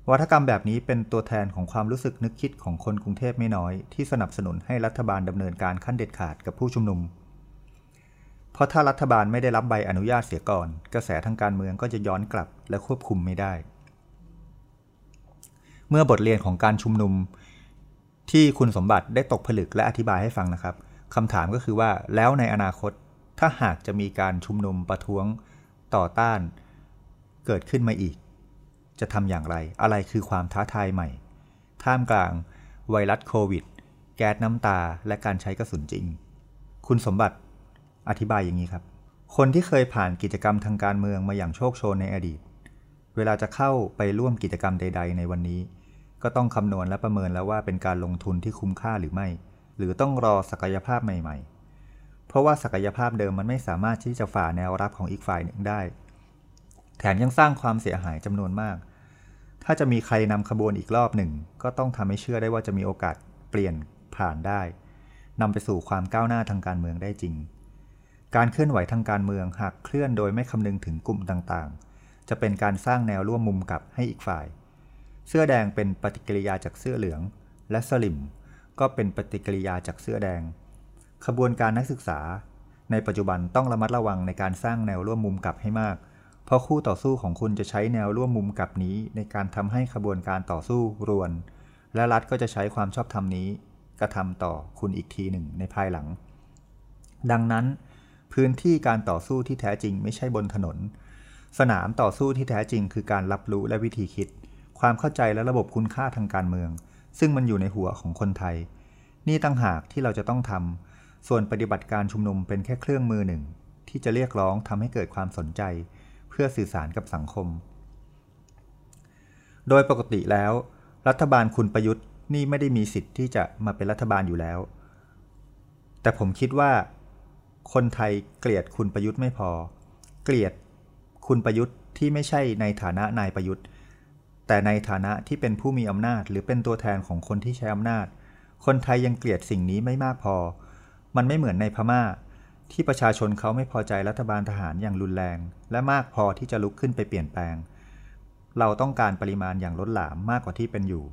วัฒกรรมแบบนี้เป็นตัวแทนของความรู้สึกนึกคิดของคนกรุงเทพไม่น้อย ที่สนับสนุนให้รัฐบาลดำเนินการขั้นเด็ดขาดกับผู้ชุมนุม เพราะถ้ารัฐบาลไม่ได้รับใบอนุญาตเสียก่อน กระแสทางการเมืองก็จะย้อนกลับและควบคุมไม่ได้ เมื่อบทเรียนของการชุมนุม ที่คุณสมบัติได้ตกผลึกและอธิบายให้ฟังนะครับคำถามก็คือว่าแล้วในอนาคตถ้าหากจะมีการชุมนุมประท้วงต่อต้านเกิดขึ้นมาอีก จะทำอย่างไร อะไรคือความท้าทายใหม่ ท่ามกลาง ไวรัสโควิด แก๊สน้ำตา และการใช้กระสุนจริง คุณสมบัติอธิบายอย่างนี้ครับ คนที่เคยผ่านกิจกรรมทางการเมืองมาอย่างโชคโชนในอดีต เวลาจะเข้าไปร่วมกิจกรรมใด ๆ ในวันนี้ ก็ต้องคำนวณและประเมินแล้วว่าเป็นการลงทุนที่คุ้มค่าหรือไม่ หรือต้องรอศักยภาพใหม่ ๆ เพราะว่าศักยภาพเดิมมันไม่สามารถที่จะฝ่าแนวรับของอีกฝ่ายหนึ่งได้ แถมยังสร้างความเสียหายจำนวนมาก ถ้าจะมีใครนำขบวนอีกรอบหนึ่ง ก็ต้องทำให้เชื่อได้ว่าจะมีโอกาสเปลี่ยนผ่านได้นำไปสู่ความก้าวหน้าทางการเมืองได้จริง การเคลื่อนไหวทางการเมืองหากเคลื่อนโดยไม่คำนึงถึงกลุ่มต่างๆ จะเป็นการสร้างแนวร่วมมุมกลับให้อีกฝ่าย เสื้อแดงเป็นปฏิกิริยาจากเสื้อเหลือง และสลิมก็เป็นปฏิกิริยาจากเสื้อแดง ขบวนการนักศึกษา ในปัจจุบันต้องระมัดระวังในการสร้างแนวร่วมมุมกลับให้มาก เพราะคู่ต่อสู้ของคุณจะใช้แนวร่วมมุมกลับนี้ ในการทำให้ขบวนการต่อสู้รวน และรัฐก็จะใช้ความชอบธรรมนี้ กระทำต่อคุณอีกทีหนึ่งในภายหลัง ดังนั้น พื้นที่การต่อสู้ที่แท้จริงไม่ใช่บนถนน สนามต่อสู้ที่แท้จริงคือการรับรู้และวิธีคิด ความเข้าใจและระบบคุณค่าทางการเมือง ซึ่งมันอยู่ในหัวของคนไทย นี่ตั้งหากที่เราจะต้องทำส่วนปฏิบัติการชุมนุมเป็นแค่เครื่องมือหนึ่ง ที่จะเรียกร้องทำให้เกิดความสนใจ พื่อสื่อสารกับสังคม โดยปกติแล้ว รัฐบาลคุณประยุทธ์นี่ไม่ได้มีสิทธิ์ที่จะมาเป็นรัฐบาลอยู่แล้ว แต่ผมคิดว่า คนไทยเกลียดคุณประยุทธ์ไม่พอ เกลียดคุณประยุทธ์ที่ไม่ใช่ในฐานะนายประยุทธ์ แต่ในฐานะที่เป็นผู้มีอำนาจ หรือเป็นตัวแทนของคนที่ใช้อำนาจ คนไทยยังเกลียดสิ่งนี้ไม่มากพอ มันไม่เหมือนในพม่า ที่ประชาชนเขาไม่พอใจรัฐบาลทหารอย่างรุนแรง และมากพอที่จะลุกขึ้นไปเปลี่ยนแปลง เราต้องการปริมาณอย่างล้นหลามมากกว่าที่เป็นอยู่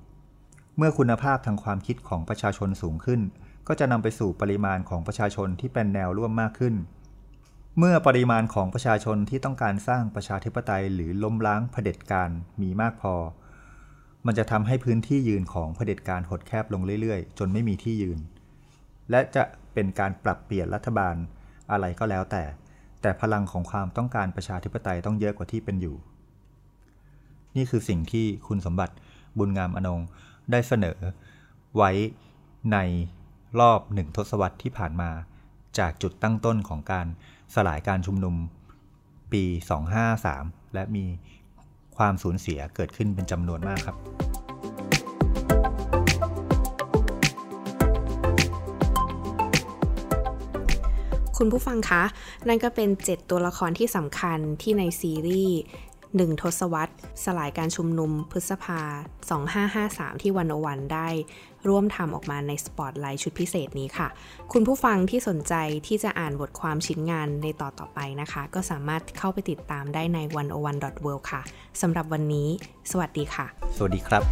เมื่อคุณภาพทางความคิดของประชาชนสูงขึ้น ก็จะนำไปสู่ปริมาณของประชาชนที่เป็นแนวร่วมมากขึ้น เมื่อปริมาณของประชาชนที่ต้องการสร้างประชาธิปไตยหรือล้มล้างเผด็จการมีมากพอ มันจะทำให้พื้นที่ยืนของเผด็จการหดแคบลงเรื่อยๆ จนไม่มีที่ยืน และจะเป็นการปรับเปลี่ยนรัฐบาล อะไรก็แล้วแต่ แต่พลังของความต้องการประชาธิปไตยต้องเยอะกว่าที่เป็นอยู่ นี่คือสิ่งที่คุณสมบัติบุญงามอนงได้เสนอ ไว้ในรอบหนึ่งทศวรรษที่ผ่านมา จากจุดตั้งต้นของการสลายการชุมนุมปี 253 และมีความสูญเสียเกิดขึ้นเป็นจำนวนมากครับ คุณผู้ฟังคะ นั่นก็เป็น 7 ตัวละครที่สำคัญที่ในซีรีส์หนึ่งทศวรรษ สลายการชุมนุมพฤษภา 2553 ที่วันโอวันได้ ร่วมทำออกมาในสปอตไลท์ชุดพิเศษนี้ค่ะ คุณผู้ฟังที่สนใจที่จะอ่านบทความชิ้นงานในต่อต่อไปนะคะ ก็สามารถเข้าไปติดตามได้ใน 101.world ค่ะสำหรับวันนี้ สวัสดีค่ะ สวัสดีครับ